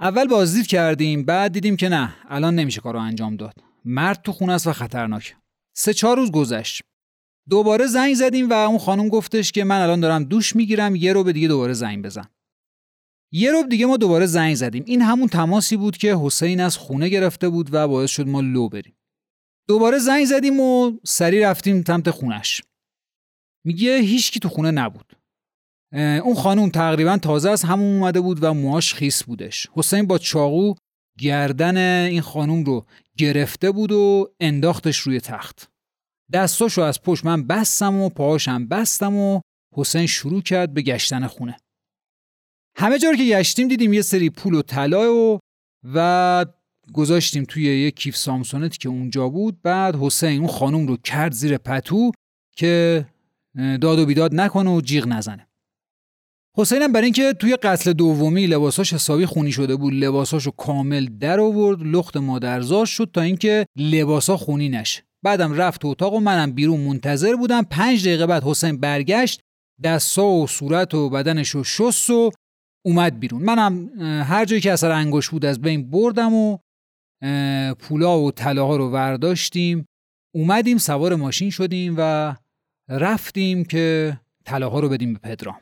اول بازدید کردیم بعد دیدیم که نه الان نمیشه کارو انجام داد. مرد تو خونه است و خطرناک. سه چهار روز گذشت. دوباره زنگ زدیم و اون خانم گفتش که من الان دارم دوش می‌گیرم یه رو به دیگه دوباره زنگ بزن. یه رو دیگه ما دوباره زنگ زدیم. این همون تماسی بود که حسین از خونه گرفته بود و باعث شد ما لو بریم. دوباره زنگ زدیم و سری رفتیم سمت خونش. میگه هیچکی تو خونه نبود. اون خانوم تقریبا تازه از همون اومده بود و موهاش خیس بودش. حسین با چاقو گردن این خانوم رو گرفته بود و انداختش روی تخت. دستاشو از پشت من بستم و پاهاشم بستم و حسین شروع کرد به گشتن خونه. همه جا که گشتیم دیدیم یه سری پول و طلا و و گذاشتیم توی یه کیف سامسونتی که اونجا بود. بعد حسین اون خانوم رو کرد زیر پتو که داد و بیداد نکنه و جیغ نزنه. حسینم برای اینکه توی قتل دومی لباساش حسابی خونی شده بود لباساشو کامل در آورد لخت مادرزار شد تا اینکه لباسا خونی نشه. بعدم رفت تو اتاق و منم بیرون منتظر بودم. پنج دقیقه بعد حسین برگشت دستا و صورت و بدنش شست و اومد بیرون. منم هر جایی که اثر انگوش بود از بین بردم و پولا و طلاها رو ورداشتیم. اومدیم سوار ماشین شدیم و رفتیم که طلاها رو بدیم به پدرام.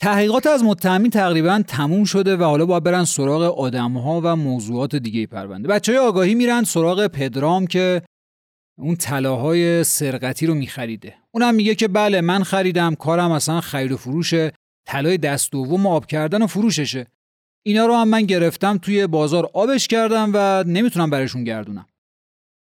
تحقیقات از متهمین تقریبا تموم شده و حالا باید برن سراغ آدمها و موضوعات دیگه پرونده. بچه های آگاهی میرن سراغ پدرام که اون طلاهای سرقتی رو میخریده. اونم میگه که بله من خریدم کارم اصلا خرید و فروش طلای دست دوم آب کردن و فروششه. اینا رو هم من گرفتم توی بازار آبش کردم و نمی‌تونم برشون گردونم.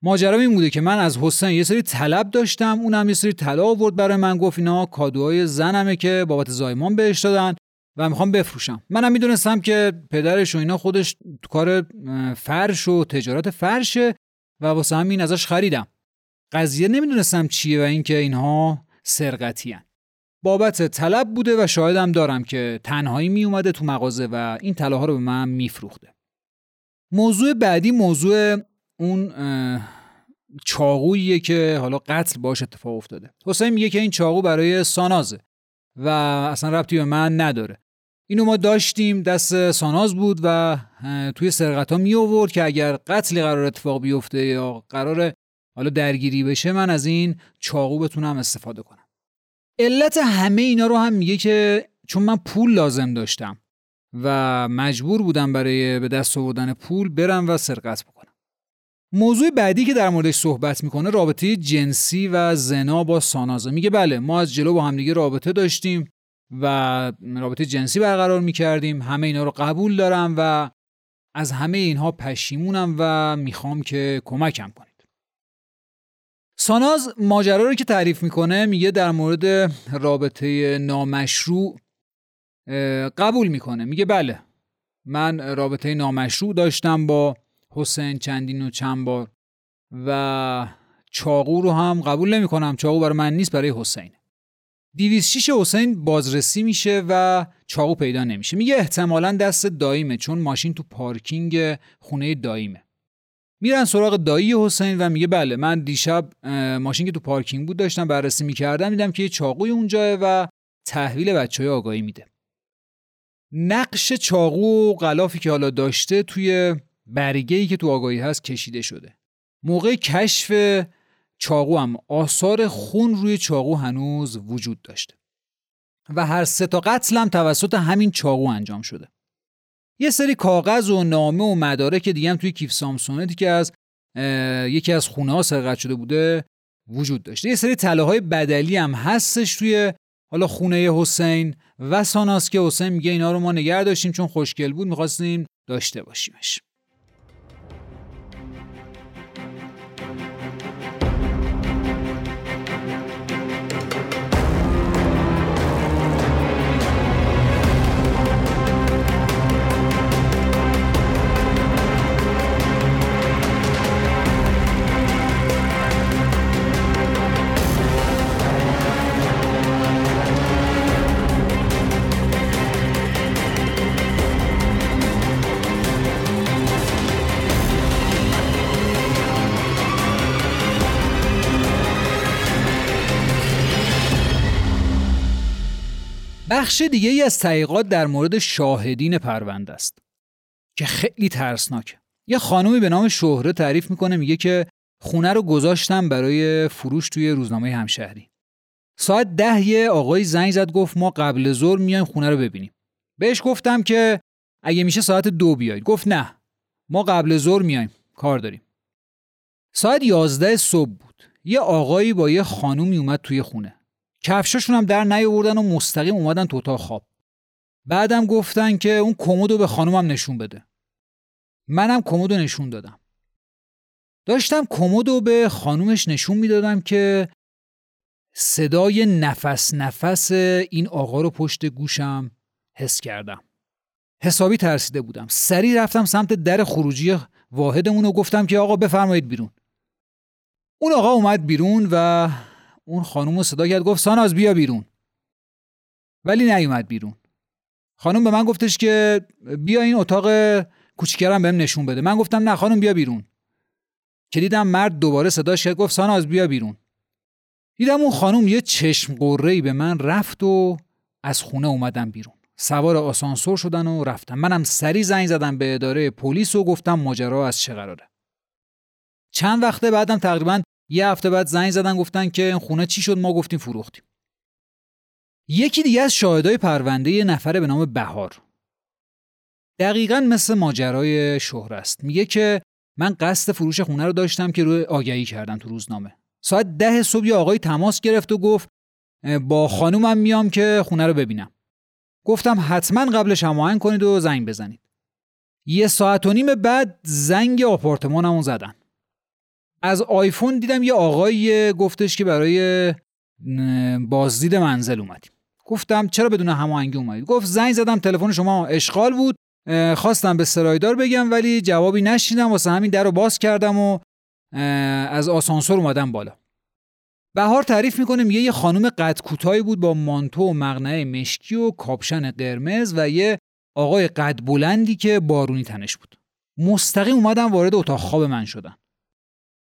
ماجرا این بوده که من از حسین یه سری طلب داشتم اونم یه سری طلا آورد برای من گفت اینا کادوهای زنمه که بابت زایمان بهش دادن و می‌خوام بفروشم. منم می‌دونستم که پدرش و اینا خودش تو کار فرش و تجارت فرشه و واسه همین ازش خریدم. قضیه نمی‌دونستم چیه و اینکه اینها سرقتی بابت طلب بوده و شاهدم دارم که تنهایی می اومده تو مغازه و این طلاها رو به من میفروخته. موضوع بعدی موضوع اون چاقوییه که حالا قتل باش اتفاق افتاده. حسین میگه که این چاقو برای سانازه و اصلا ربطی به من نداره. اینو ما داشتیم دست ساناز بود و توی سرقت ها می آورد که اگر قتلی قرار اتفاق بیفته یا قرار حالا درگیری بشه من از این چاقو بتونم استفاده کنم. علت همه اینا رو هم میگه که چون من پول لازم داشتم و مجبور بودم برای به دست آوردن پول برم و سرقت بکنم. موضوع بعدی که در موردش صحبت می‌کنه رابطه جنسی و زنا با سانازه میگه بله ما از جلو با همدیگه رابطه داشتیم و رابطه جنسی برقرار می‌کردیم. همه اینا رو قبول دارم و از همه اینها پشیمونم و می‌خوام که کمکم کنید ساناز ماجرا رو که تعریف می‌کنه میگه در مورد رابطه نامشروع قبول می‌کنه. میگه بله من رابطه نامشروع داشتم با حسین چندین و چند بار و چاقو رو هم قبول نمی‌کنم. چاقو برای من نیست برای حسین. 206 حسین بازرسی میشه و چاقو پیدا نمیشه. میگه احتمالا دست داییمه چون ماشین تو پارکینگ خونه داییمه میرن سراغ دایی حسین و میگه بله من دیشب ماشین که تو پارکینگ بود داشتم بررسی می‌کردم دیدم که یه چاقوی اونجاه و تحویل بچه های آگاهی میده. نقش چاقو و غلافی که حالا داشته توی برگه ای که تو آگاهی هست کشیده شده. موقع کشف چاقو هم آثار خون روی چاقو هنوز وجود داشته. و هر سه تا قتل هم توسط همین چاقو انجام شده. یه سری کاغذ و نامه و مدارک دیگه هم توی کیف سامسونتی که از یکی از خونه ها سرقت شده بوده وجود داشته. یه سری طلاهای بدلی هم هستش توی حالا خونه حسین و ساناس که حسین میگه اینا رو ما نگه داشتیم چون خوشگل بود می‌خواستیم داشته باشیمش. بخش دیگه ای از تحقیقات در مورد شاهدین پرونده است که خیلی ترسناکه. یه خانومی به نام شهره تعریف می‌کنه میگه که خونه رو گذاشتم برای فروش توی روزنامه همشهری. ساعت ده یه آقای زنگ زد گفت ما قبل ظهر میایم خونه رو ببینیم. بهش گفتم که اگه میشه ساعت دو بیاید. گفت نه ما قبل ظهر میایم کار داریم. ساعت یازده صبح بود. یه آقایی با یه خانومی اومد توی خونه. کفشاشون هم در نیاوردن و مستقیم اومدن تو اتاق خواب. بعدم گفتن که اون کمدو به خانومم نشون بده. منم کمدو نشون دادم. داشتم کمدو به خانومش نشون می‌دادم که صدای نفس نفس این آقا رو پشت گوشم حس کردم. حسابی ترسیده بودم. سریع رفتم سمت در خروجی واحدمون و گفتم که آقا بفرمایید بیرون. اون آقا اومد بیرون و اون خانم رو صدا کرد گفت ساناز بیا بیرون. ولی نیومد بیرون. خانم به من گفتش که بیا این اتاق کوچیکرم بهم نشون بده. من گفتم نه خانم بیا بیرون. که دیدم مرد دوباره صداش کرد گفت ساناز بیا بیرون. دیدم اون خانم یه چشم قرهی به من رفت و از خونه اومدم بیرون. سوار آسانسور شدن و رفتم. منم سری زنگ زدم به اداره پلیس و گفتم ماجرا از چه قراره. چند وقته بعدم تقریبا یه هفته بعد زنگ زدن گفتن که این خونه چی شد؟ ما گفتیم فروختیم. یکی دیگه از شاهدای پرونده یه نفره به نام بهار. دقیقا مثل ماجرای شهر است. میگه که من قصد فروش خونه رو داشتم که روی آگهی کردم تو روزنامه. ساعت ده صبح یه آقای تماس گرفت و گفت با خانومم میام که خونه رو ببینم. گفتم حتما قبلش هماهنگ کنید و زنگ بزنید. یه ساعت و نیم بعد زنگ آپارتمانمو زدن. از آیفون دیدم یه آقایی گفتش که برای بازدید منزل اومدیم. گفتم چرا بدون هماهنگی اومدید؟ گفت زنگ زدم تلفن شما اشغال بود. خواستم به سرایدار بگم ولی جوابی نشیدم. واسه همین در رو باز کردم و از آسانسور اومدم بالا. بهار تعریف می‌کنه میگه یه خانم قد کوتاهی بود با مانتو و مغنه مشکی و کاپشن قرمز و یه آقای قد بلندی که بارونی تنش بود. مستقیم اومدم وارد اتاق خواب من شدن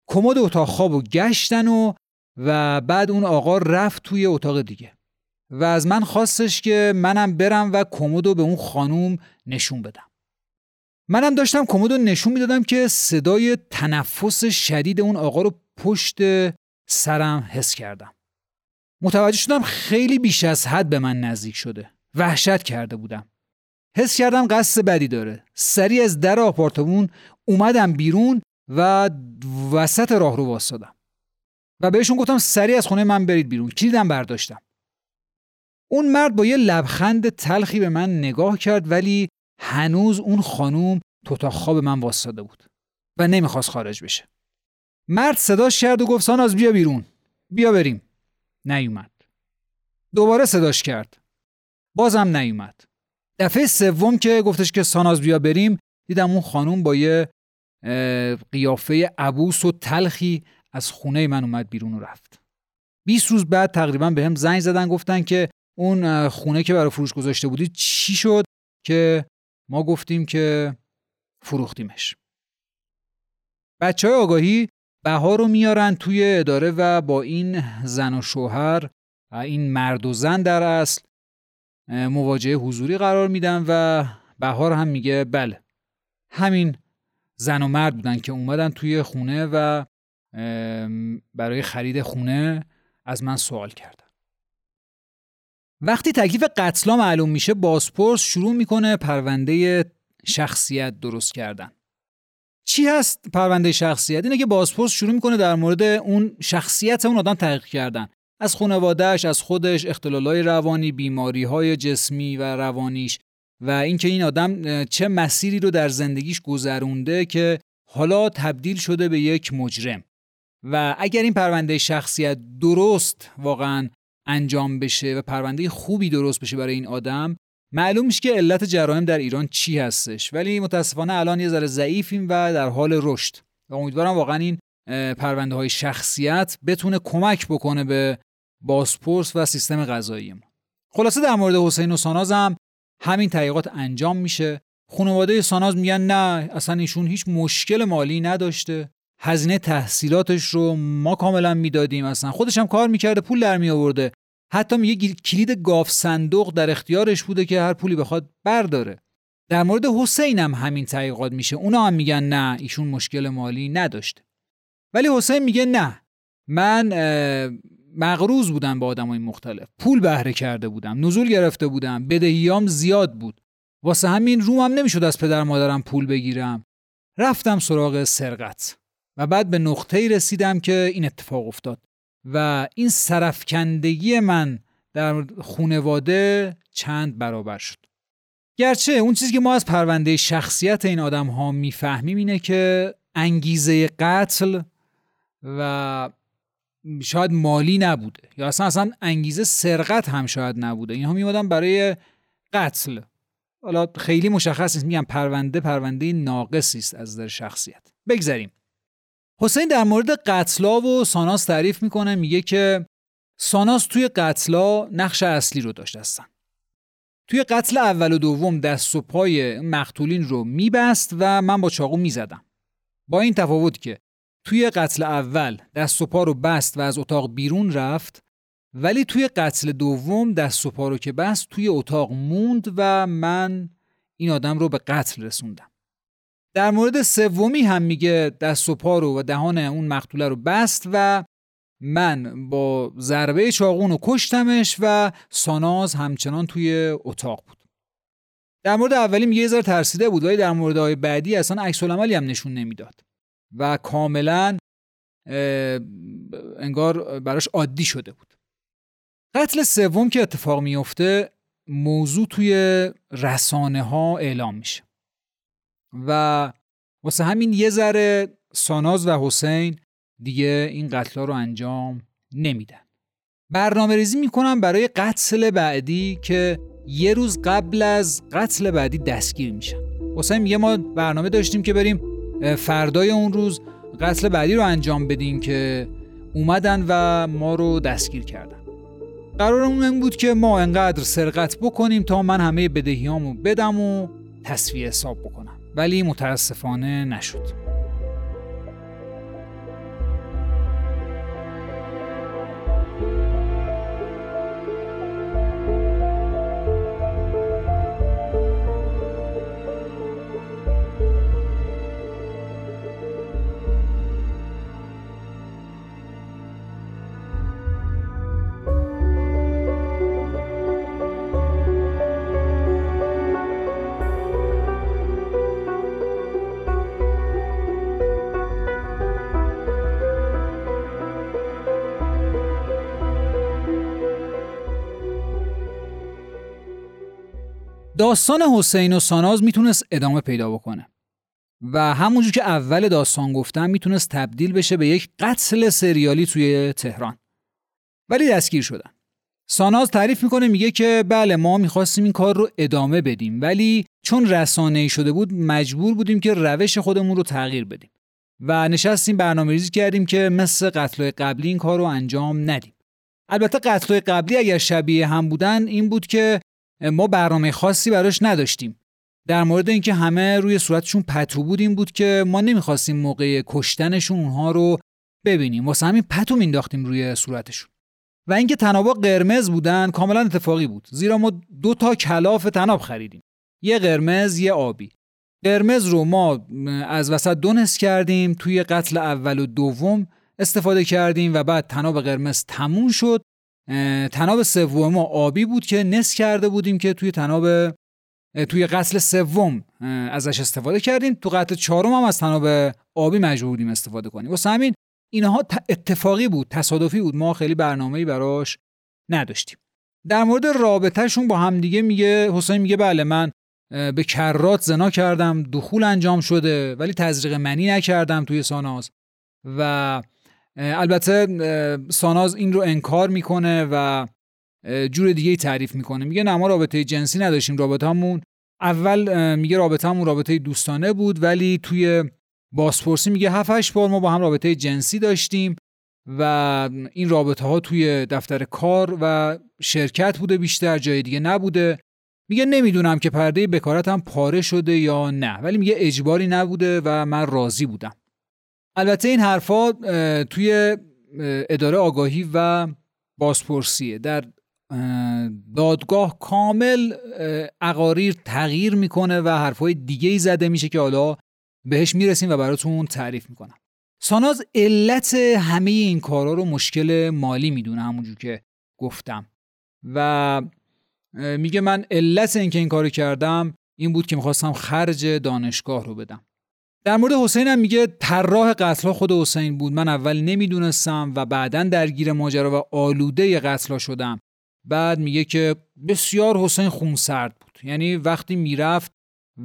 کمد اتاق خواب و گشتن و و بعد اون آقا رفت توی اتاق دیگه. و از من خواستش که منم برم و کمد به اون خانوم نشون بدم. منم داشتم کمد نشون می‌دادم که صدای تنفس شدید اون آقا رو پشت سرم حس کردم. متوجه شدم خیلی بیش از حد به من نزدیک شده. وحشت کرده بودم. حس کردم قصد بدی داره. سری از در آپارتمون اومدم بیرون و وسط راه رو واسادم. و بهشون گفتم سری از خونه من برید بیرون. کلیدم برداشتم. اون مرد با یه لبخند تلخی به من نگاه کرد ولی هنوز اون خانوم تو تا خواب من واساده بود و نمی‌خواست خارج بشه. مرد صداش کرد و گفت ساناز بیا بیرون. بیا بریم. نیومد. دوباره صداش کرد. بازم نیومد. دفعه سوم که گفتش که ساناز بیا بریم دیدم اون خانوم با یه قیافه عبوس و تلخی از خونه من اومد بیرون و رفت. 20 روز بعد تقریبا به هم زنگ زدن گفتن که اون خونه که برای فروش گذاشته بودی چی شد؟ که ما گفتیم که فروختیمش. بچه های آگاهی بها رو میارن توی اداره و با این زن و شوهر و این مرد و زن در اصل مواجهه حضوری قرار میدن و بهار هم میگه بله همین زن و مرد بودن که اومدن توی خونه و برای خرید خونه از من سوال کردن. وقتی تکلیف قتلا معلوم میشه بازپرس شروع می‌کنه پرونده شخصیت درست کردن. چی هست پرونده شخصیت؟ اینه که بازپرس شروع می‌کنه در مورد اون شخصیت اون آدم تحقیق کردن. از خانوادهش از خودش اختلالای روانی بیماری های جسمی و روانیش. و اینکه این آدم چه مسیری رو در زندگیش گذرونده که حالا تبدیل شده به یک مجرم. و اگر این پرونده شخصیت درست واقعا انجام بشه و پرونده خوبی درست بشه برای این آدم معلوم میشه که علت جرایم در ایران چی هستش. ولی متاسفانه الان یه ذره ضعیفیم و در حال رشد. و امیدوارم واقعا این پرونده های شخصیت بتونه کمک بکنه به بازپرس و سیستم قضایی ما. خلاصه در مورد حسین و ساناز هم همین تحقیقات انجام میشه. خانواده ساناز میگن نه اصلا ایشون هیچ مشکل مالی نداشته. هزینه تحصیلاتش رو ما کاملا می‌دادیم اصلا. خودش هم کار می‌کرده پول در می آورده حتی میگه کلید گاف صندوق در اختیارش بوده که هر پولی بخواد برداره. در مورد حسین هم همین تحقیقات میشه. اونا هم میگن نه ایشون مشکل مالی نداشته. ولی حسین میگه نه. من مغروز بودم با آدمای مختلف. پول بهره کرده بودم نزول گرفته بودم بدهیام زیاد بود. واسه همین رومم نمی‌شد از پدر مادرم پول بگیرم. رفتم سراغ سرقت و بعد به نقطه‌ای رسیدم که این اتفاق افتاد و این سرفکندگی من در خونواده چند برابر شد. گرچه اون چیزی که ما از پرونده شخصیت این آدم ها می‌فهمیم اینه که انگیزه قتل و شاید مالی نبوده یا اصلا اصلا انگیزه سرقت هم شاید نبوده. اینها میمادن برای قتل. حالا خیلی مشخص نیست میگم پرونده پرونده ناقصی است از در شخصیت. بگذریم حسین در مورد قتلا و ساناس تعریف می‌کنه میگه که ساناس توی قتلا نقش اصلی رو داشت هستن. توی قتل اول و دوم دست و پای مقتولین رو میبست و من با چاقو می‌زدم. با این تفاوت که توی قتل اول دست و پا رو بست و از اتاق بیرون رفت ولی توی قتل دوم دست و پا رو که بست توی اتاق موند و من این آدم رو به قتل رسوندم. در مورد سومی هم میگه دست و پا رو و دهان اون مقتوله رو بست و من با ضربه چاقون رو کشتمش و ساناز همچنان توی اتاق بود. در مورد اولی میگه یه ذره ترسیده بود ولی در مورد های بعدی اصلا عکس هم نشون نمی‌داد. و کاملا انگار براش عادی شده بود. قتل سوم که اتفاق میفته موضوع توی رسانه ها اعلام میشه. و واسه همین یه ذره ساناز و حسین دیگه این قتل رو انجام نمیدن. برنامه ریزی می‌کنم برای قتل بعدی که یه روز قبل از قتل بعدی دستگیر میشن. حسین میگه ما برنامه داشتیم که بریم فردای اون روز قتل بعدی رو انجام بدیم که اومدن و ما رو دستگیر کردن. قرارمون این بود که ما انقدر سرقت بکنیم تا من همه بدهیامو بدم و تصفیه حساب بکنم. ولی متاسفانه نشد. داستان حسین و ساناز می‌تونست ادامه پیدا بکنه. و همونجور که اول داستان گفتم می‌تونست تبدیل بشه به یک قتل سریالی توی تهران. ولی دستگیر شدن. ساناز تعریف می‌کنه میگه که بله ما می‌خواستیم این کار رو ادامه بدیم ولی چون رسانه شده بود مجبور بودیم که روش خودمون رو تغییر بدیم. و نشستیم برنامه ریزی کردیم که مثل قتل قبلی این کار رو انجام ندیم. البته قتل قبلی اگر شبیه هم بودن این بود که ما برنامه خاصی براش نداشتیم. در مورد اینکه همه روی صورتشون پتو بود این بود که ما نمی‌خواستیم موقع کشتنشون اونها رو ببینیم. واسه همین پتو مینداختیم روی صورتشون. و اینکه تنابا قرمز بودن کاملا اتفاقی بود. زیرا ما دو تا کلاف تناب خریدیم. یه قرمز یه آبی. قرمز رو ما از وسط دو کردیم توی قتل اول و دوم استفاده کردیم و بعد تناب قرمز تموم شد. تناب سوم ما آبی بود که نس کرده بودیم که توی تناب توی قتل سوم ازش استفاده کردیم. تو قتل چهارم هم از تناب آبی مجبور استفاده کنیم. واسه همین اینها اتفاقی بود تصادفی بود. ما خیلی برنامه‌ای براش نداشتیم. در مورد رابطهشون با همدیگه میگه حسین میگه بله من به کرات زنا کردم دخول انجام شده ولی تزریق منی نکردم توی ساناز. و البته ساناز این رو انکار می‌کنه و جور دیگه تعریف می‌کنه. میگه نه ما رابطه جنسی نداشتیم رابطه‌مون اول میگه رابطه‌مون رابطه دوستانه بود ولی توی بازپرسی میگه 7 بار ما با هم رابطه جنسی داشتیم و این رابطه ها توی دفتر کار و شرکت بوده بیشتر جای دیگه نبوده. میگه نمی‌دونم که پرده بکارتم پاره شده یا نه ولی میگه اجباری نبوده و من راضی بودم. البته این حرفا توی اداره آگاهی و بازپرسیه. در دادگاه کامل اقاریر تغییر می‌کنه و حرفای دیگه ای زده میشه که حالا بهش می‌رسیم و براتون تعریف می‌کنم. ساناز علت همه این کارا رو مشکل مالی می‌دونه همونجور که گفتم. و میگه من علت اینکه این کارو کردم این بود که می‌خواستم خرج دانشگاه رو بدم. در مورد حسین هم میگه طراح قتل خود حسین بود. من اول نمی‌دونستم و بعدا درگیر ماجرا و آلوده قتل شدم. بعد میگه که بسیار حسین خونسرد بود. یعنی وقتی می‌رفت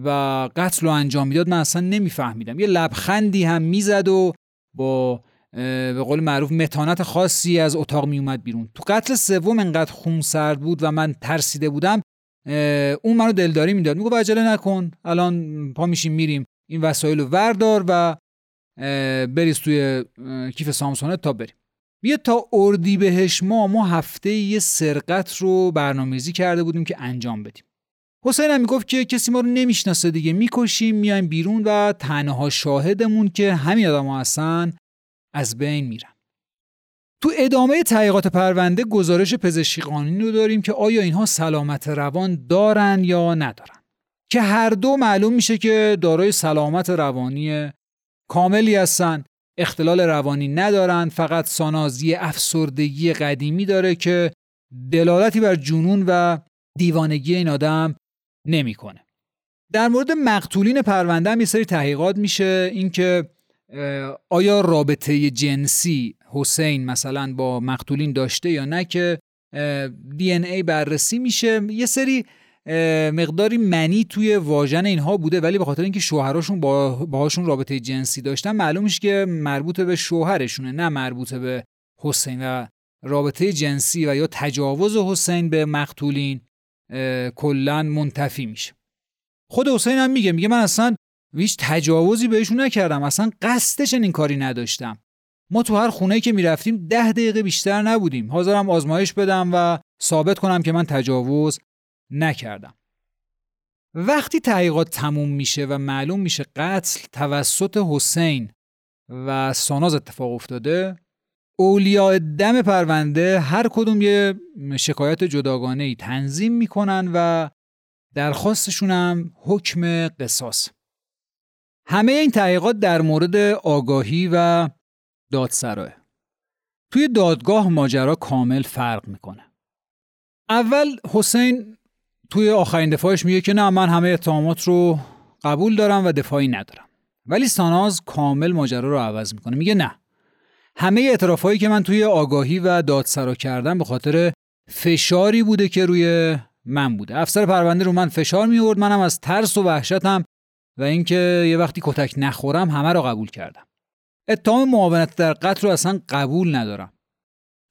و قتل رو انجام می‌داد من اصلا نمیفهمیدم. یه لبخندی هم می‌زد و با به قول معروف متانت خاصی از اتاق میومد بیرون. تو قتل سوم انقدر خونسرد بود و من ترسیده بودم اون منو دلداری می‌داد. میگو عجله نکن. الان پا میشیم میریم. این وسایل رو وردار و بریز توی کیف سامسونت تا بریم. بیا تا اردی بهش ما ما هفته یه سرقت رو برنامه‌ریزی کرده بودیم که انجام بدیم. حسین هم می‌گفت که کسی ما رو نمی‌شناسه دیگه می‌کشیم میایم بیرون و تنها شاهدمون که همین آدم هستن از بین میرن. تو ادامه تحقیقات پرونده گزارش پزشکی قانونی رو داریم که آیا اینها سلامت روان دارن یا ندارن؟ که هر دو معلوم میشه که دارای سلامت روانی کاملی هستن اختلال روانی ندارن فقط سانازی افسردگی قدیمی داره که دلالتی بر جنون و دیوانگی این آدم نمی‌کنه. در مورد مقتولین پرونده هم یه سری تحقیقات میشه اینکه آیا رابطه جنسی حسین مثلا با مقتولین داشته یا نه که دی ای بررسی میشه یه سری مقداری منی توی واژن اینها بوده ولی به خاطر اینکه شوهراشون با باهاشون رابطه جنسی داشتن معلوم میشه که مربوط به شوهرشونه نه مربوط به حسین و رابطه جنسی و یا تجاوز حسین به مقتولین کلا منتفی میشه. خود حسین هم میگه میگه من اصلا هیچ تجاوزی بهشون نکردم اصلا قصدش این کاری نداشتم. ما تو هر خونه که می‌رفتیم ده دقیقه بیشتر نبودیم. حاضرم آزمایش بدم و ثابت کنم که من تجاوز نکردم. وقتی تحقیقات تموم میشه و معلوم میشه قتل توسط حسین و ساناز اتفاق افتاده اولیاء دم پرونده هر کدوم یه شکایت جداگانه ای تنظیم می‌کنن و درخواستشون هم حکم قصاص. همه این تحقیقات در مورد آگاهی و دادسراه توی دادگاه ماجرا کامل فرق می‌کنه. اول حسین توی آخرین دفاعش میگه که نه من همه اتهامات رو قبول دارم و دفاعی ندارم. ولی ساناز کامل ماجرا رو عوض می‌کنه. میگه نه. همه اعترافایی که من توی آگاهی و دادسرا کردم به خاطر فشاری بوده که روی من بوده. افسر پرونده رو من فشار می آورد منم از ترس و وحشتم و اینکه یه وقتی کتک نخورم همه رو قبول کردم. اتهام معاونت در قتل رو اصلا قبول ندارم.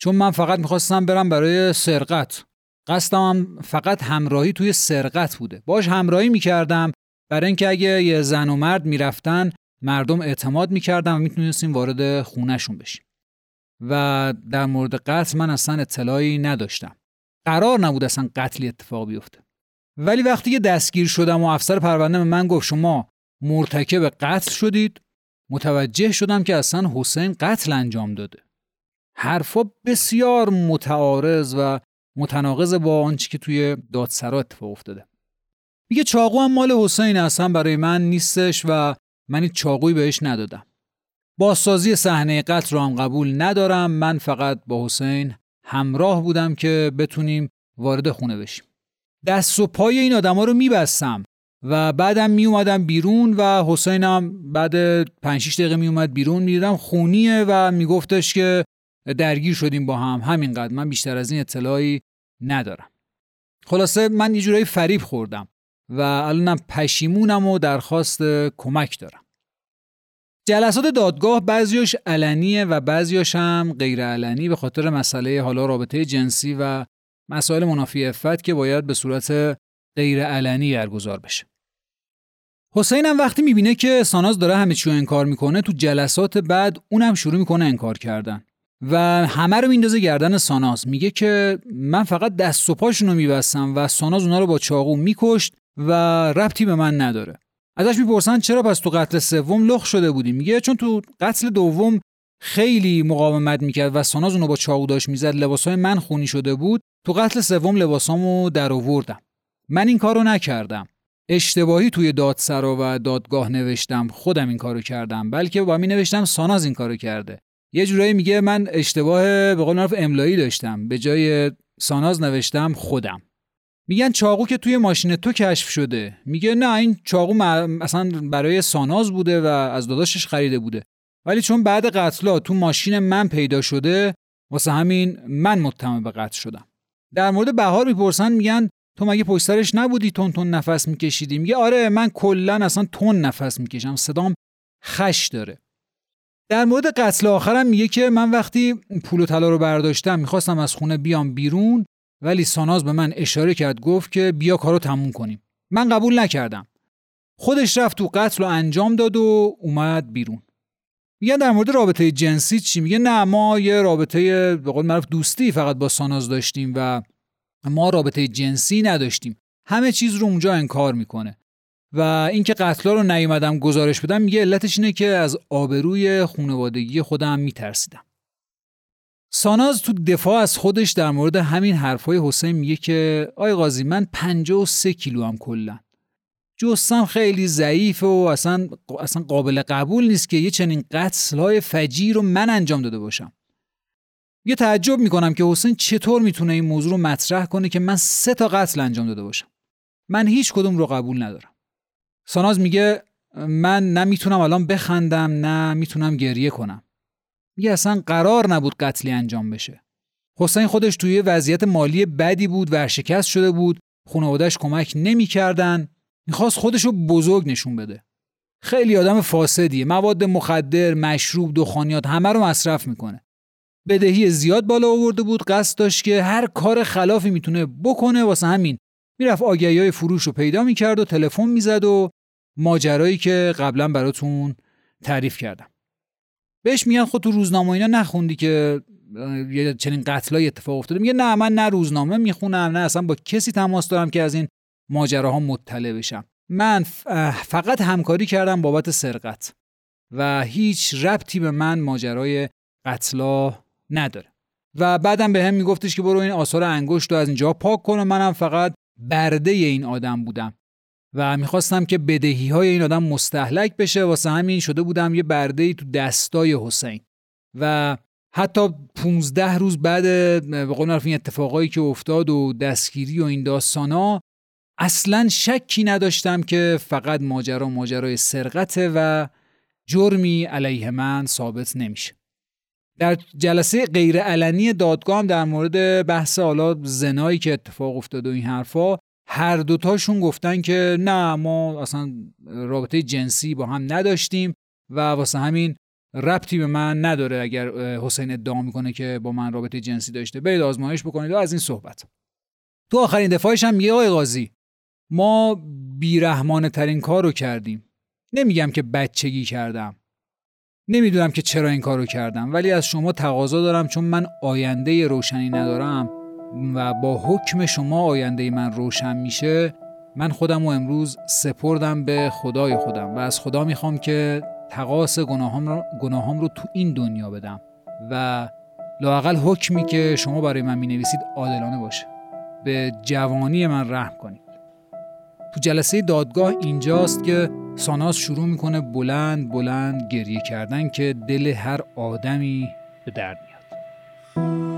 چون من فقط می‌خواستم برم برای سرقت. قصدم هم فقط همراهی توی سرقت بوده. باش همراهی می‌کردم برای اینکه اگه یه زن و مرد می‌رفتن مردم اعتماد می‌کردن و می‌تونستیم وارد خونهشون بشیم. و در مورد قتل من اصلا اطلاعی نداشتم. قرار نبود اصلا قتلی اتفاق بیفته. ولی وقتی که دستگیر شدم و افسر پرونده به من گفت شما مرتکب قتل شدید متوجه شدم که اصلا حسین قتل انجام داده. حرفا بسیار متعارض و متناقض با آنچه که توی دادسرا اتفاق افتاده. میگه چاقو هم مال حسین اصلا برای من نیستش و من این چاقوی بهش ندادم. بازسازی صحنه قتل رو هم قبول ندارم من فقط با حسین همراه بودم که بتونیم وارد خونه بشیم. دست و پای این آدما رو میبستم و بعدم می اومدم بیرون و حسینم بعد 5 6 دقیقه می اومد بیرون می‌دیدم خونیه و میگفتش که درگیر شدیم با هم. همینقدر. من بیشتر از این اطلاعی ندارم. خلاصه من یه جورایی فریب خوردم و الانم پشیمونم و درخواست کمک دارم. جلسات دادگاه بعضیاش علنیه و بعضیاش هم غیر علنی به خاطر مسئله حالا رابطه جنسی و مسائل منافی افت که باید به صورت غیر علنی برگزار بشه. حسین هم وقتی می‌بینه که ساناز داره همه چی رو انکار می‌کنه تو جلسات بعد اونم شروع می‌کنه انکار کردن. و همه رو میندازه گردن ساناز. میگه که من فقط دست و پاشون رو میبستم و ساناز اونا رو با چاقو میکشت و ربطی به من نداره. ازش می‌پرسن چرا پس تو قتل سوم لخ شده بودی؟ میگه چون تو قتل دوم خیلی مقاومت می‌کرد و ساناز اونو با چاقو داشت می‌زد لباسای من خونی شده بود. تو قتل سوم لباسامو در آوردم. من این کارو نکردم. اشتباهی توی دادسرا و دادگاه نوشتم. خودم این کارو کردم. بلکه با می نوشتم ساناز این کارو کرده. یه جورایی میگه من اشتباه به قول معروف املایی داشتم. به جای ساناز نوشتم خودم. میگن چاقو که توی ماشین تو کشف شده. میگه نه این چاقو اصلا برای ساناز بوده و از داداشش خریده بوده. ولی چون بعد قتلا تو ماشین من پیدا شده واسه همین من متهم به قتل شدم. در مورد بهار می‌پرسن میگن تو مگه پشت سرش نبودی تون تون نفس میکشیدی؟ میگه آره من کلا اصلا تون نفس می‌کشم. صدام خش داره. در مورد قتل آخرم میگه که من وقتی پول و طلا رو برداشتم می‌خواستم از خونه بیام بیرون ولی ساناز به من اشاره کرد گفت که بیا کارو تموم کنیم. من قبول نکردم. خودش رفت تو قتل رو انجام داد و اومد بیرون. میگن در مورد رابطه جنسی چی؟ میگه نه ما یه رابطه به قول معروف دوستی فقط با ساناز داشتیم و ما رابطه جنسی نداشتیم. همه چیز رو اونجا انکار می‌کنه. و اینکه قتلا رو نیومدم گزارش بدم میگه علتش اینه که از آبروی خانوادگی خودم میترسیدم. ساناز تو دفاع از خودش در مورد همین حرفای حسین میگه که آی قاضی من 53 کیلو هم کلا. جستم خیلی ضعیف و اصلا اصلا قابل قبول نیست که یه چنین قتلهای فجی رو من انجام داده باشم. یه تعجب می‌کنم که حسین چطور می‌تونه این موضوع رو مطرح کنه که من سه تا قتل انجام داده باشم. من هیچ کدوم رو قبول ندارم. ساناز میگه من نه می‌تونم الان بخندم نه می‌تونم گریه کنم. میگه اصلا قرار نبود قتلی انجام بشه. حسین خودش توی وضعیت مالی بدی بود ورشکست شده بود خانوادهش کمک نمی‌کردن. می‌خواست خودش رو بزرگ نشون بده. خیلی آدم فاسدیه. مواد مخدر مشروب دخانیات همه رو مصرف می‌کنه. بدهی زیاد بالا آورده بود قصد داشت که هر کار خلافی می‌تونه بکنه واسه همین. می‌رفت آگهی های فروش رو پیدا می‌کرد و تلفن می‌زد و ماجرایی که قبلا براتون تعریف کردم. بهش میگن خود تو روزنامه اینا نخوندی که یه چنین قتلای اتفاق افتاده. میگه نه من نه روزنامه می‌خونم نه اصلا با کسی تماس دارم که از این ماجراها مطلع بشم. من فقط همکاری کردم بابت سرقت و هیچ ربطی به من ماجرای قتلا نداره. و بعدم به هم میگفتش که برو این آثار انگشت رو از اینجا پاک کن و منم فقط برده این آدم بودم و می‌خواستم که بدهی های این آدم مستحلک بشه. واسه همین شده بودم یه برده تو دستای حسین و حتی 15 روز بعد به قول این اتفاقایی که افتاد و دستگیری و این داستانا اصلا شکی نداشتم که فقط ماجرا ماجرای سرقته و جرمی علیه من ثابت نمیشه. در جلسه غیر علنی دادگاه هم در مورد بحث حالا زنایی که اتفاق افتاد و این حرفا هر دوتاشون گفتن که نه ما اصلا رابطه جنسی با هم نداشتیم و واسه همین ربطی به من نداره اگر حسین ادعا می‌کنه که با من رابطه جنسی داشته. برید آزمایش بکنید و از این صحبت. تو آخرین دفاعش هم میگه آقای قاضی. ما بیرحمانه ترین کار رو کردیم. نمیگم که بچگی کردم. نمی‌دونم که چرا این کار رو کردم ولی از شما تقاضا دارم چون من آینده روشنی ندارم و با حکم شما آینده من روشن میشه من خودم و امروز سپردم به خدای خودم و از خدا می‌خوام که تقاس گناهام رو, گناهام رو تو این دنیا بدم و لاقل حکمی که شما برای من می‌نویسید عادلانه باشه. به جوانی من رحم کنید. تو جلسه دادگاه اینجاست که ساناس شروع می‌کنه بلند بلند گریه کردن که دل هر آدمی به درد میاد.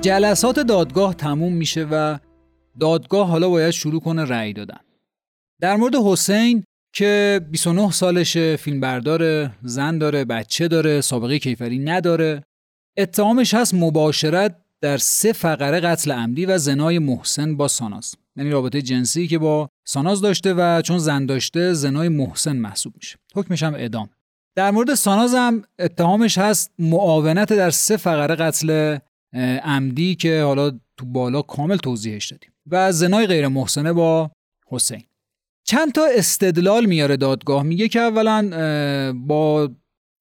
جلسات دادگاه تموم میشه و دادگاه حالا باید شروع کنه رأی دادن. در مورد حسین که 29 سالشه فیلم برداره زن داره بچه داره سابقه کیفری نداره. اتهامش هست مباشرت در سه فقره قتل عمدی و زنای محسن با ساناز. یعنی رابطه جنسی که با ساناز داشته و چون زن داشته زنای محسن محسوب میشه. حکمش هم اعدام. در مورد ساناز هم اتهامش هست معاونت در سه فقره قتل عمدی که حالا تو بالا کامل توضیحش دادیم. و زنای غیر محسنه با حسین. چند تا استدلال میاره دادگاه. میگه که اولا با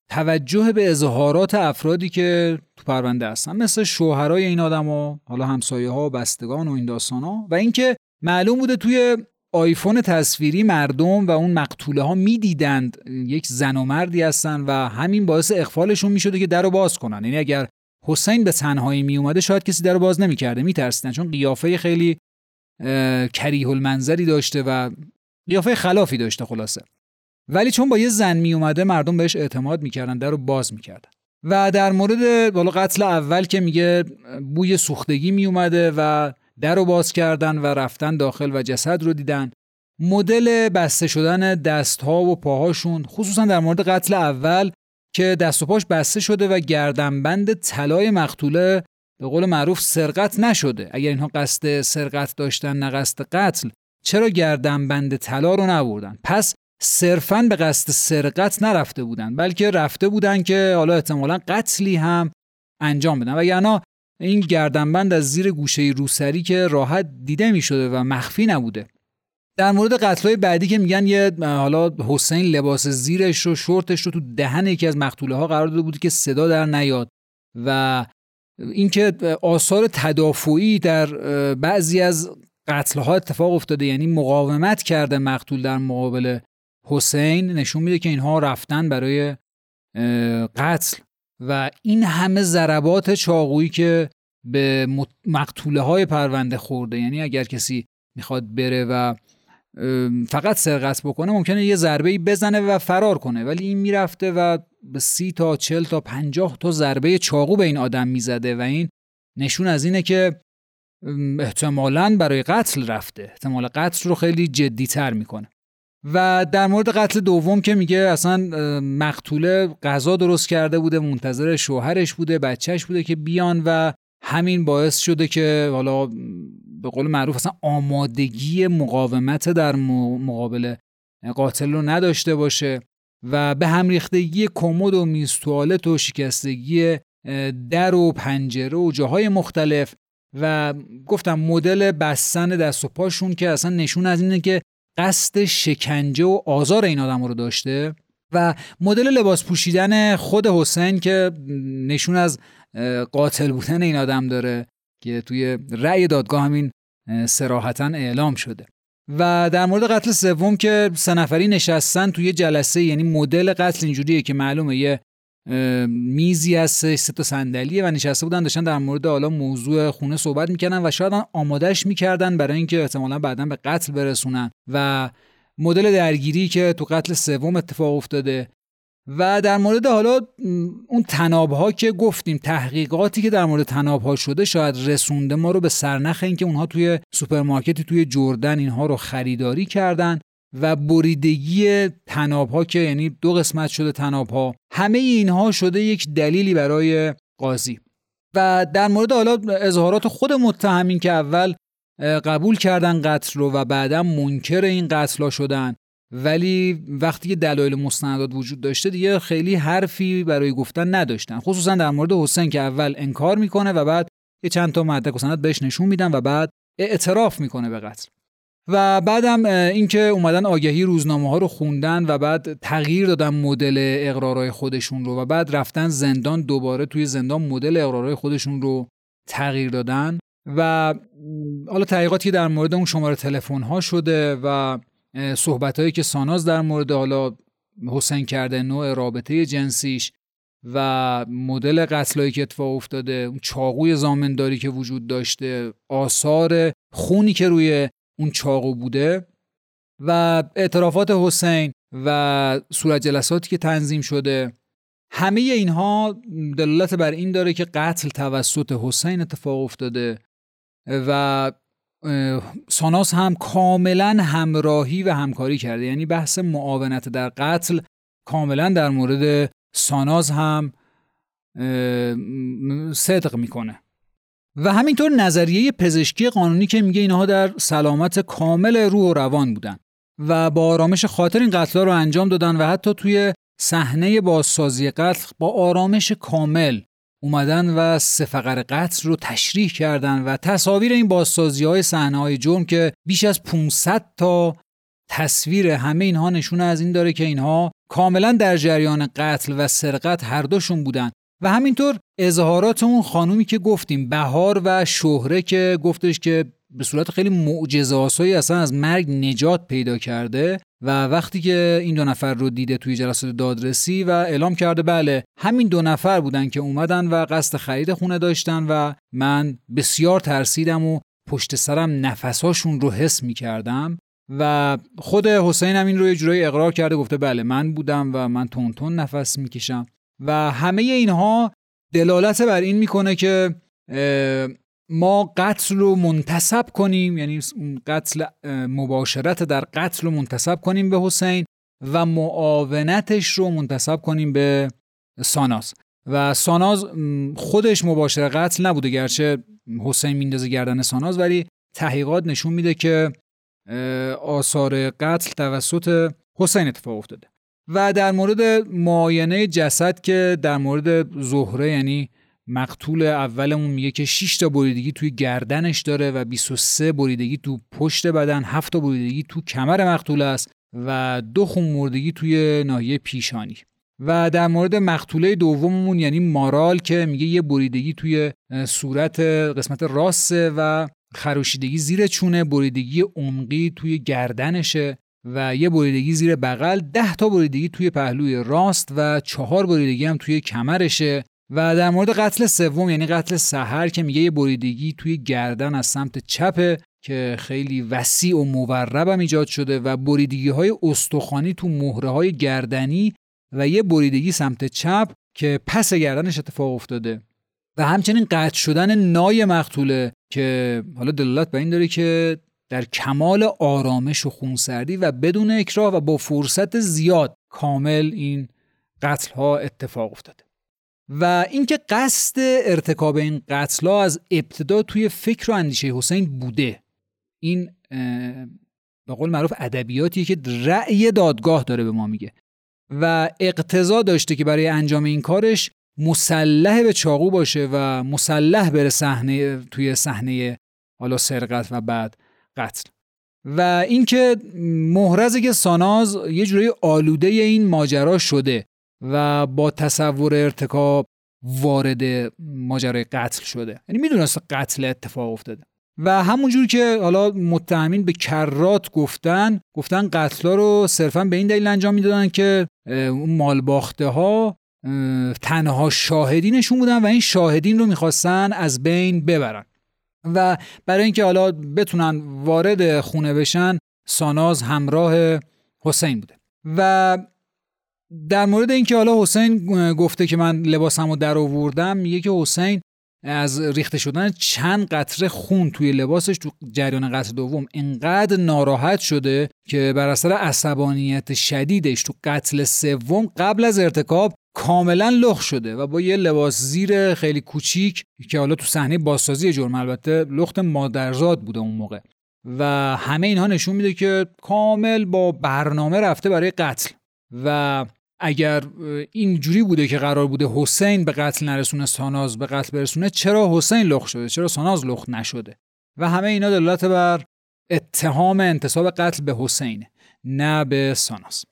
توجه به اظهارات افرادی که تو پرونده هستن مثل شوهرای این آدما حالا همسایه ها و بستگان و این داستان ها و اینکه معلوم بوده توی آیفون تصویری مردم و اون مقتوله ها می‌دیدند یک زن و مردی هستن و همین باعث اخفالشون می‌شده که در رو باز کنن. یعنی اگر حسین به تنهایی می اومده شاید کسی در باز نمی‌کرده میترسیدن چون قیافه خیلی کریه المنظری داشته و قیافه خلافی داشته خلاصه. ولی چون با یه زن می اومده مردم بهش اعتماد می‌کردن در رو باز می‌کردن. و در مورد بالا قتل اول که میگه بوی سوختگی می اومده و در رو باز کردن و رفتن داخل و جسد رو دیدن. مدل بسته شدن دست ها و پاهاشون خصوصا در مورد قتل اول که دست و پاش بسته شده و گردنبند طلای مقتوله به قول معروف سرقت نشده. اگر اینها قصد سرقت داشتن نه قصد قتل چرا گردنبند طلا رو نبردن؟ پس صرفا به قصد سرقت نرفته بودن بلکه رفته بودن که حالا احتمالا قتلی هم انجام بدن. و یعنی این گردنبند از زیر گوشه روسری که راحت دیده می شده و مخفی نبوده. در مورد قتلای بعدی که میگن یه حالا حسین لباس زیرش رو شورتش رو تو دهن یکی از مقتوله ها قرار داده بود که صدا در نیاد و اینکه آثار تدافعی در بعضی از قتل ها اتفاق افتاده یعنی مقاومت کرده مقتول در مقابل حسین نشون میده که اینها رفتن برای قتل و این همه ضربات چاقویی که به مقتوله های پرونده خورده. یعنی اگر کسی می‌خواد بره و فقط سرقت بکنه ممکنه یه ضربه بزنه و فرار کنه ولی این می‌رفته و به سی تا چل تا پنجاه تا ضربه چاقو به این آدم می‌زده و این نشون از اینه که احتمالا برای قتل رفته. احتمال قتل رو خیلی جدیتر می‌کنه. و در مورد قتل دوم که میگه اصلا مقتوله غذا درست کرده بوده منتظر شوهرش بوده بچهش بوده که بیان و همین باعث شده که حالا به قول معروف اصلا آمادگی مقاومت در مقابل قاتل رو نداشته باشه و به هم ریختگی کمد و میز توالت و شکستگی در و پنجره و جاهای مختلف و گفتم مدل بستن دست و پاشون که اصلا نشون از اینه که قصد شکنجه و آزار این آدم رو داشته و مدل لباس پوشیدن خود حسین که نشون از قاتل بودن این آدم داره. که توی رأی دادگاه همین صراحتا اعلام شده. و در مورد قتل سوم که سه نفری نشستن توی جلسه یعنی مدل قتل اینجوریه که معلومه یه میزی از سه تا صندلیه و نشسته بودن داشتن در مورد حالا موضوع خونه صحبت می‌کردن و شاید آمادهش می‌کردن برای اینکه احتمالا بعدا به قتل برسونن. و مدل درگیری که تو قتل سوم اتفاق افتاده و در مورد حالا اون طناب ها که گفتیم تحقیقاتی که در مورد طناب ها شده شاید رسونده ما رو به سرنخ اینکه اونها توی سوپرمارکتی توی جردن اینها رو خریداری کردن و بریدگی تناب ها که یعنی دو قسمت شده تناب ها همه اینها شده یک دلیلی برای قاضی. و در مورد حالا اظهارات خود متهمین که اول قبول کردن قتل رو و بعدا منکر این قتل ها شدن ولی وقتی که دلایل مستندات وجود داشته دیگه خیلی حرفی برای گفتن نداشتن. خصوصا در مورد حسین که اول انکار می‌کنه و بعد یه چند تا مدرک و سند بهش نشون میدن و بعد اعتراف می‌کنه به قتل. و بعدم اینکه اومدن آگهی روزنامه ها رو خوندن و بعد تغییر دادن مدل اقرارای خودشون رو و بعد رفتن زندان دوباره توی زندان مدل اقرارای خودشون رو تغییر دادن. و حالا تحقیقاتی در مورد اون شماره تلفن ها شده و صحبت هایی که ساناز در مورد حالا حسین کرده نوع رابطه جنسیش و مدل قتلایی که اتفاق افتاده اون چاقوی زامنداری که وجود داشته آثار خونی که روی اون چاقو بوده و اعترافات حسین و صورت جلساتی که تنظیم شده. همه اینها دلالت بر این داره که قتل توسط حسین اتفاق افتاده و ساناس هم کاملا همراهی و همکاری کرده. یعنی بحث معاونت در قتل کاملا در مورد ساناز هم صدق می‌کنه. و همینطور نظریه پزشکی قانونی که میگه اینها در سلامت کامل روح و روان بودن و با آرامش خاطر این قتل رو انجام دادن و حتی توی صحنه بازسازی قتل با آرامش کامل اومدن و سفقر قتل رو تشریح کردن و تصاویر این بازسازی های صحنه های جرم که بیش از 500 تا تصویر همه اینها نشونه از این داره که اینها کاملا در جریان قتل و سرقت هر دوشون بودن. و همینطور اظهارات اون خانومی که گفتیم بهار و شهره که گفتش که به صورت خیلی معجزه‌آسایی اصلا از مرگ نجات پیدا کرده و وقتی که این دو نفر رو دیده توی جلسات دادرسی و اعلام کرده بله همین دو نفر بودن که اومدن و قصد خرید خونه داشتن و من بسیار ترسیدم و پشت سرم نفساشون رو حس می کردم و خود حسین هم این رو یه جورایی اقرار کرده گفته بله من بودم و من تون تون نفس می‌کشم. و همه اینها دلالت بر این می‌کنه که ما قتل رو منتصب کنیم یعنی قتل مباشرت در قتل رو منتصب کنیم به حسین و معاونتش رو منتصب کنیم به ساناز. و ساناز خودش مباشر قتل نبوده گرچه حسین میندازه گردن ساناز ولی تحقیقات نشون میده که آثار قتل توسط حسین اتفاق افتاده. و در مورد معاینه جسد که در مورد زهره یعنی مقتول اولمون میگه که 6 تا بریدگی توی گردنش داره و 23 بریدگی تو پشت بدن 7 تا بریدگی تو کمر مقتول است و دو خون مردگی توی ناحیه پیشانی. و در مورد مقتوله دوممون یعنی مارال که میگه یه بریدگی توی صورت قسمت راست و خروشیدگی زیر چونه بریدگی عمقی توی گردنشه و یه بریدگی زیر بغل ده تا بریدگی توی پهلوی راست و چهار بریدگی هم توی کمرشه. و در مورد قتل سوم یعنی قتل سحر که میگه یه بریدگی توی گردن از سمت چپه که خیلی وسیع و مورب ایجاد شده و بریدگی های استخوانی تو مهره های گردنی و یه بریدگی سمت چپ که پس گردنش اتفاق افتاده. و همچنین قطع شدن نای مقتوله که حالا دلالت به این داره که در کمال آرامش و خونسردی و بدون اکراه و با فرصت زیاد کامل این قتل ها اتفاق افتاده. و اینکه قصد ارتکاب این قتل ها از ابتدا توی فکر و اندیشه حسین بوده. این به قول معروف ادبیاتیه که رأی دادگاه داره به ما میگه. و اقتضا داشته که برای انجام این کارش مسلح به چاقو باشه و مسلح بره صحنه توی صحنه حالا سرقت و بعد قتل. و اینکه محرزه که ساناز یه جوری آلوده این ماجرا شده. و با تصور ارتکاب وارد ماجرای قتل شده. یعنی می‌دونست قتل اتفاق افتاده. و همونجور که حالا متهمین به کرات گفتن گفتن قتلا رو صرفا به این دلیل انجام می‌دادن که اون مالباخته ها تنها شاهدینشون بودن و این شاهدین رو می‌خواستن از بین ببرن. و برای اینکه حالا بتونن وارد خونه بشن ساناز همراه حسین بوده. و در مورد اینکه حالا حسین گفته که من لباسمو در آوردم میگه که حسین از ریخته شدن چند قطره خون توی لباسش تو جریان قتل دوم انقدر ناراحت شده که بر اثر عصبانیت شدیدش تو قتل سوم قبل از ارتکاب کاملا لخ شده و با یه لباس زیر خیلی کوچیک که حالا تو صحنه بازسازی جرم البته لخت مادرزاد بوده اون موقع. و همه اینها نشون میده که کامل با برنامه رفته برای قتل. و اگر اینجوری بوده که قرار بوده حسین به قتل نرسونه ساناز به قتل برسونه چرا حسین لخ شده؟ چرا ساناز لخ نشده؟ و همه اینا دلالت بر اتهام انتصاب قتل به حسین نه به ساناز.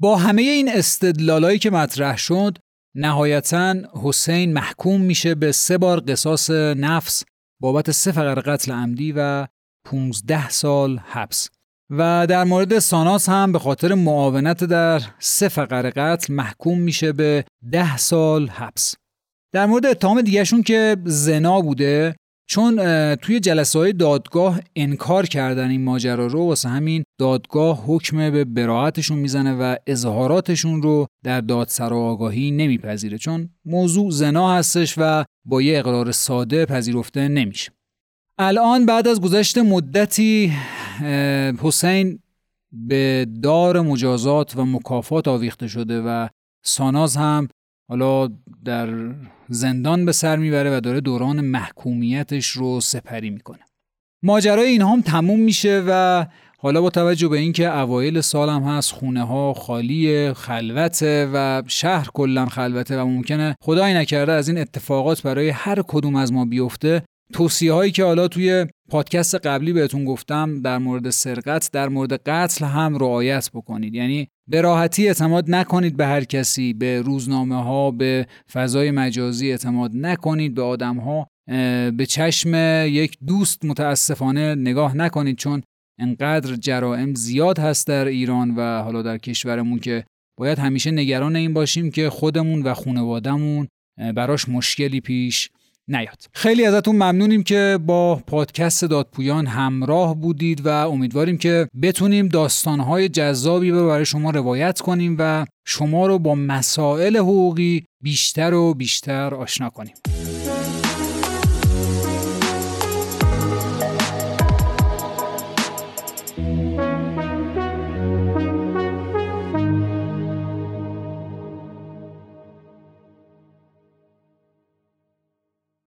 با همه این استدلالایی که مطرح شد نهایتا حسین محکوم میشه به سه بار قصاص نفس بابت سه فقر قتل عمدی و 15 سال حبس. و در مورد ساناس هم به خاطر معاونت در سه فقر قتل محکوم میشه به ده سال حبس. در مورد اتهام دیگهشون که زنا بوده چون توی جلسه های دادگاه انکار کردن این ماجرا رو واسه همین دادگاه حکم به براعتشون می‌زنه و اظهاراتشون رو در دادسرا آگاهی نمیپذیره چون موضوع زنا هستش و با یه اقرار ساده پذیرفته نمیشه. الان بعد از گذشت مدتی حسین به دار مجازات و مکافات آویخته شده و ساناز هم حالا در زندان به سر می‌بره و داره دوران محکومیتش رو سپری می‌کنه. ماجرای این هم تموم میشه و حالا با توجه به اینکه اوایل سال هم هست خونه ها خالی خلوته و شهر کلا خلوته و ممکنه خدایی نکرده از این اتفاقات برای هر کدوم از ما بیفته توصیه هایی که حالا توی پادکست قبلی بهتون گفتم در مورد سرقت در مورد قتل هم رعایت بکنید. یعنی به راحتی اعتماد نکنید به هر کسی به روزنامه ها به فضای مجازی اعتماد نکنید به آدم ها به چشم یک دوست متاسفانه نگاه نکنید چون انقدر جرائم زیاد هست در ایران و حالا در کشورمون که باید همیشه نگران این باشیم که خودمون و خانوادهمون براش مشکلی پیش نیاد. خیلی ازتون ممنونیم که با پادکست دادپویان همراه بودید و امیدواریم که بتونیم داستانهای جذابی رو برای شما روایت کنیم و شما رو با مسائل حقوقی بیشتر و بیشتر آشنا کنیم.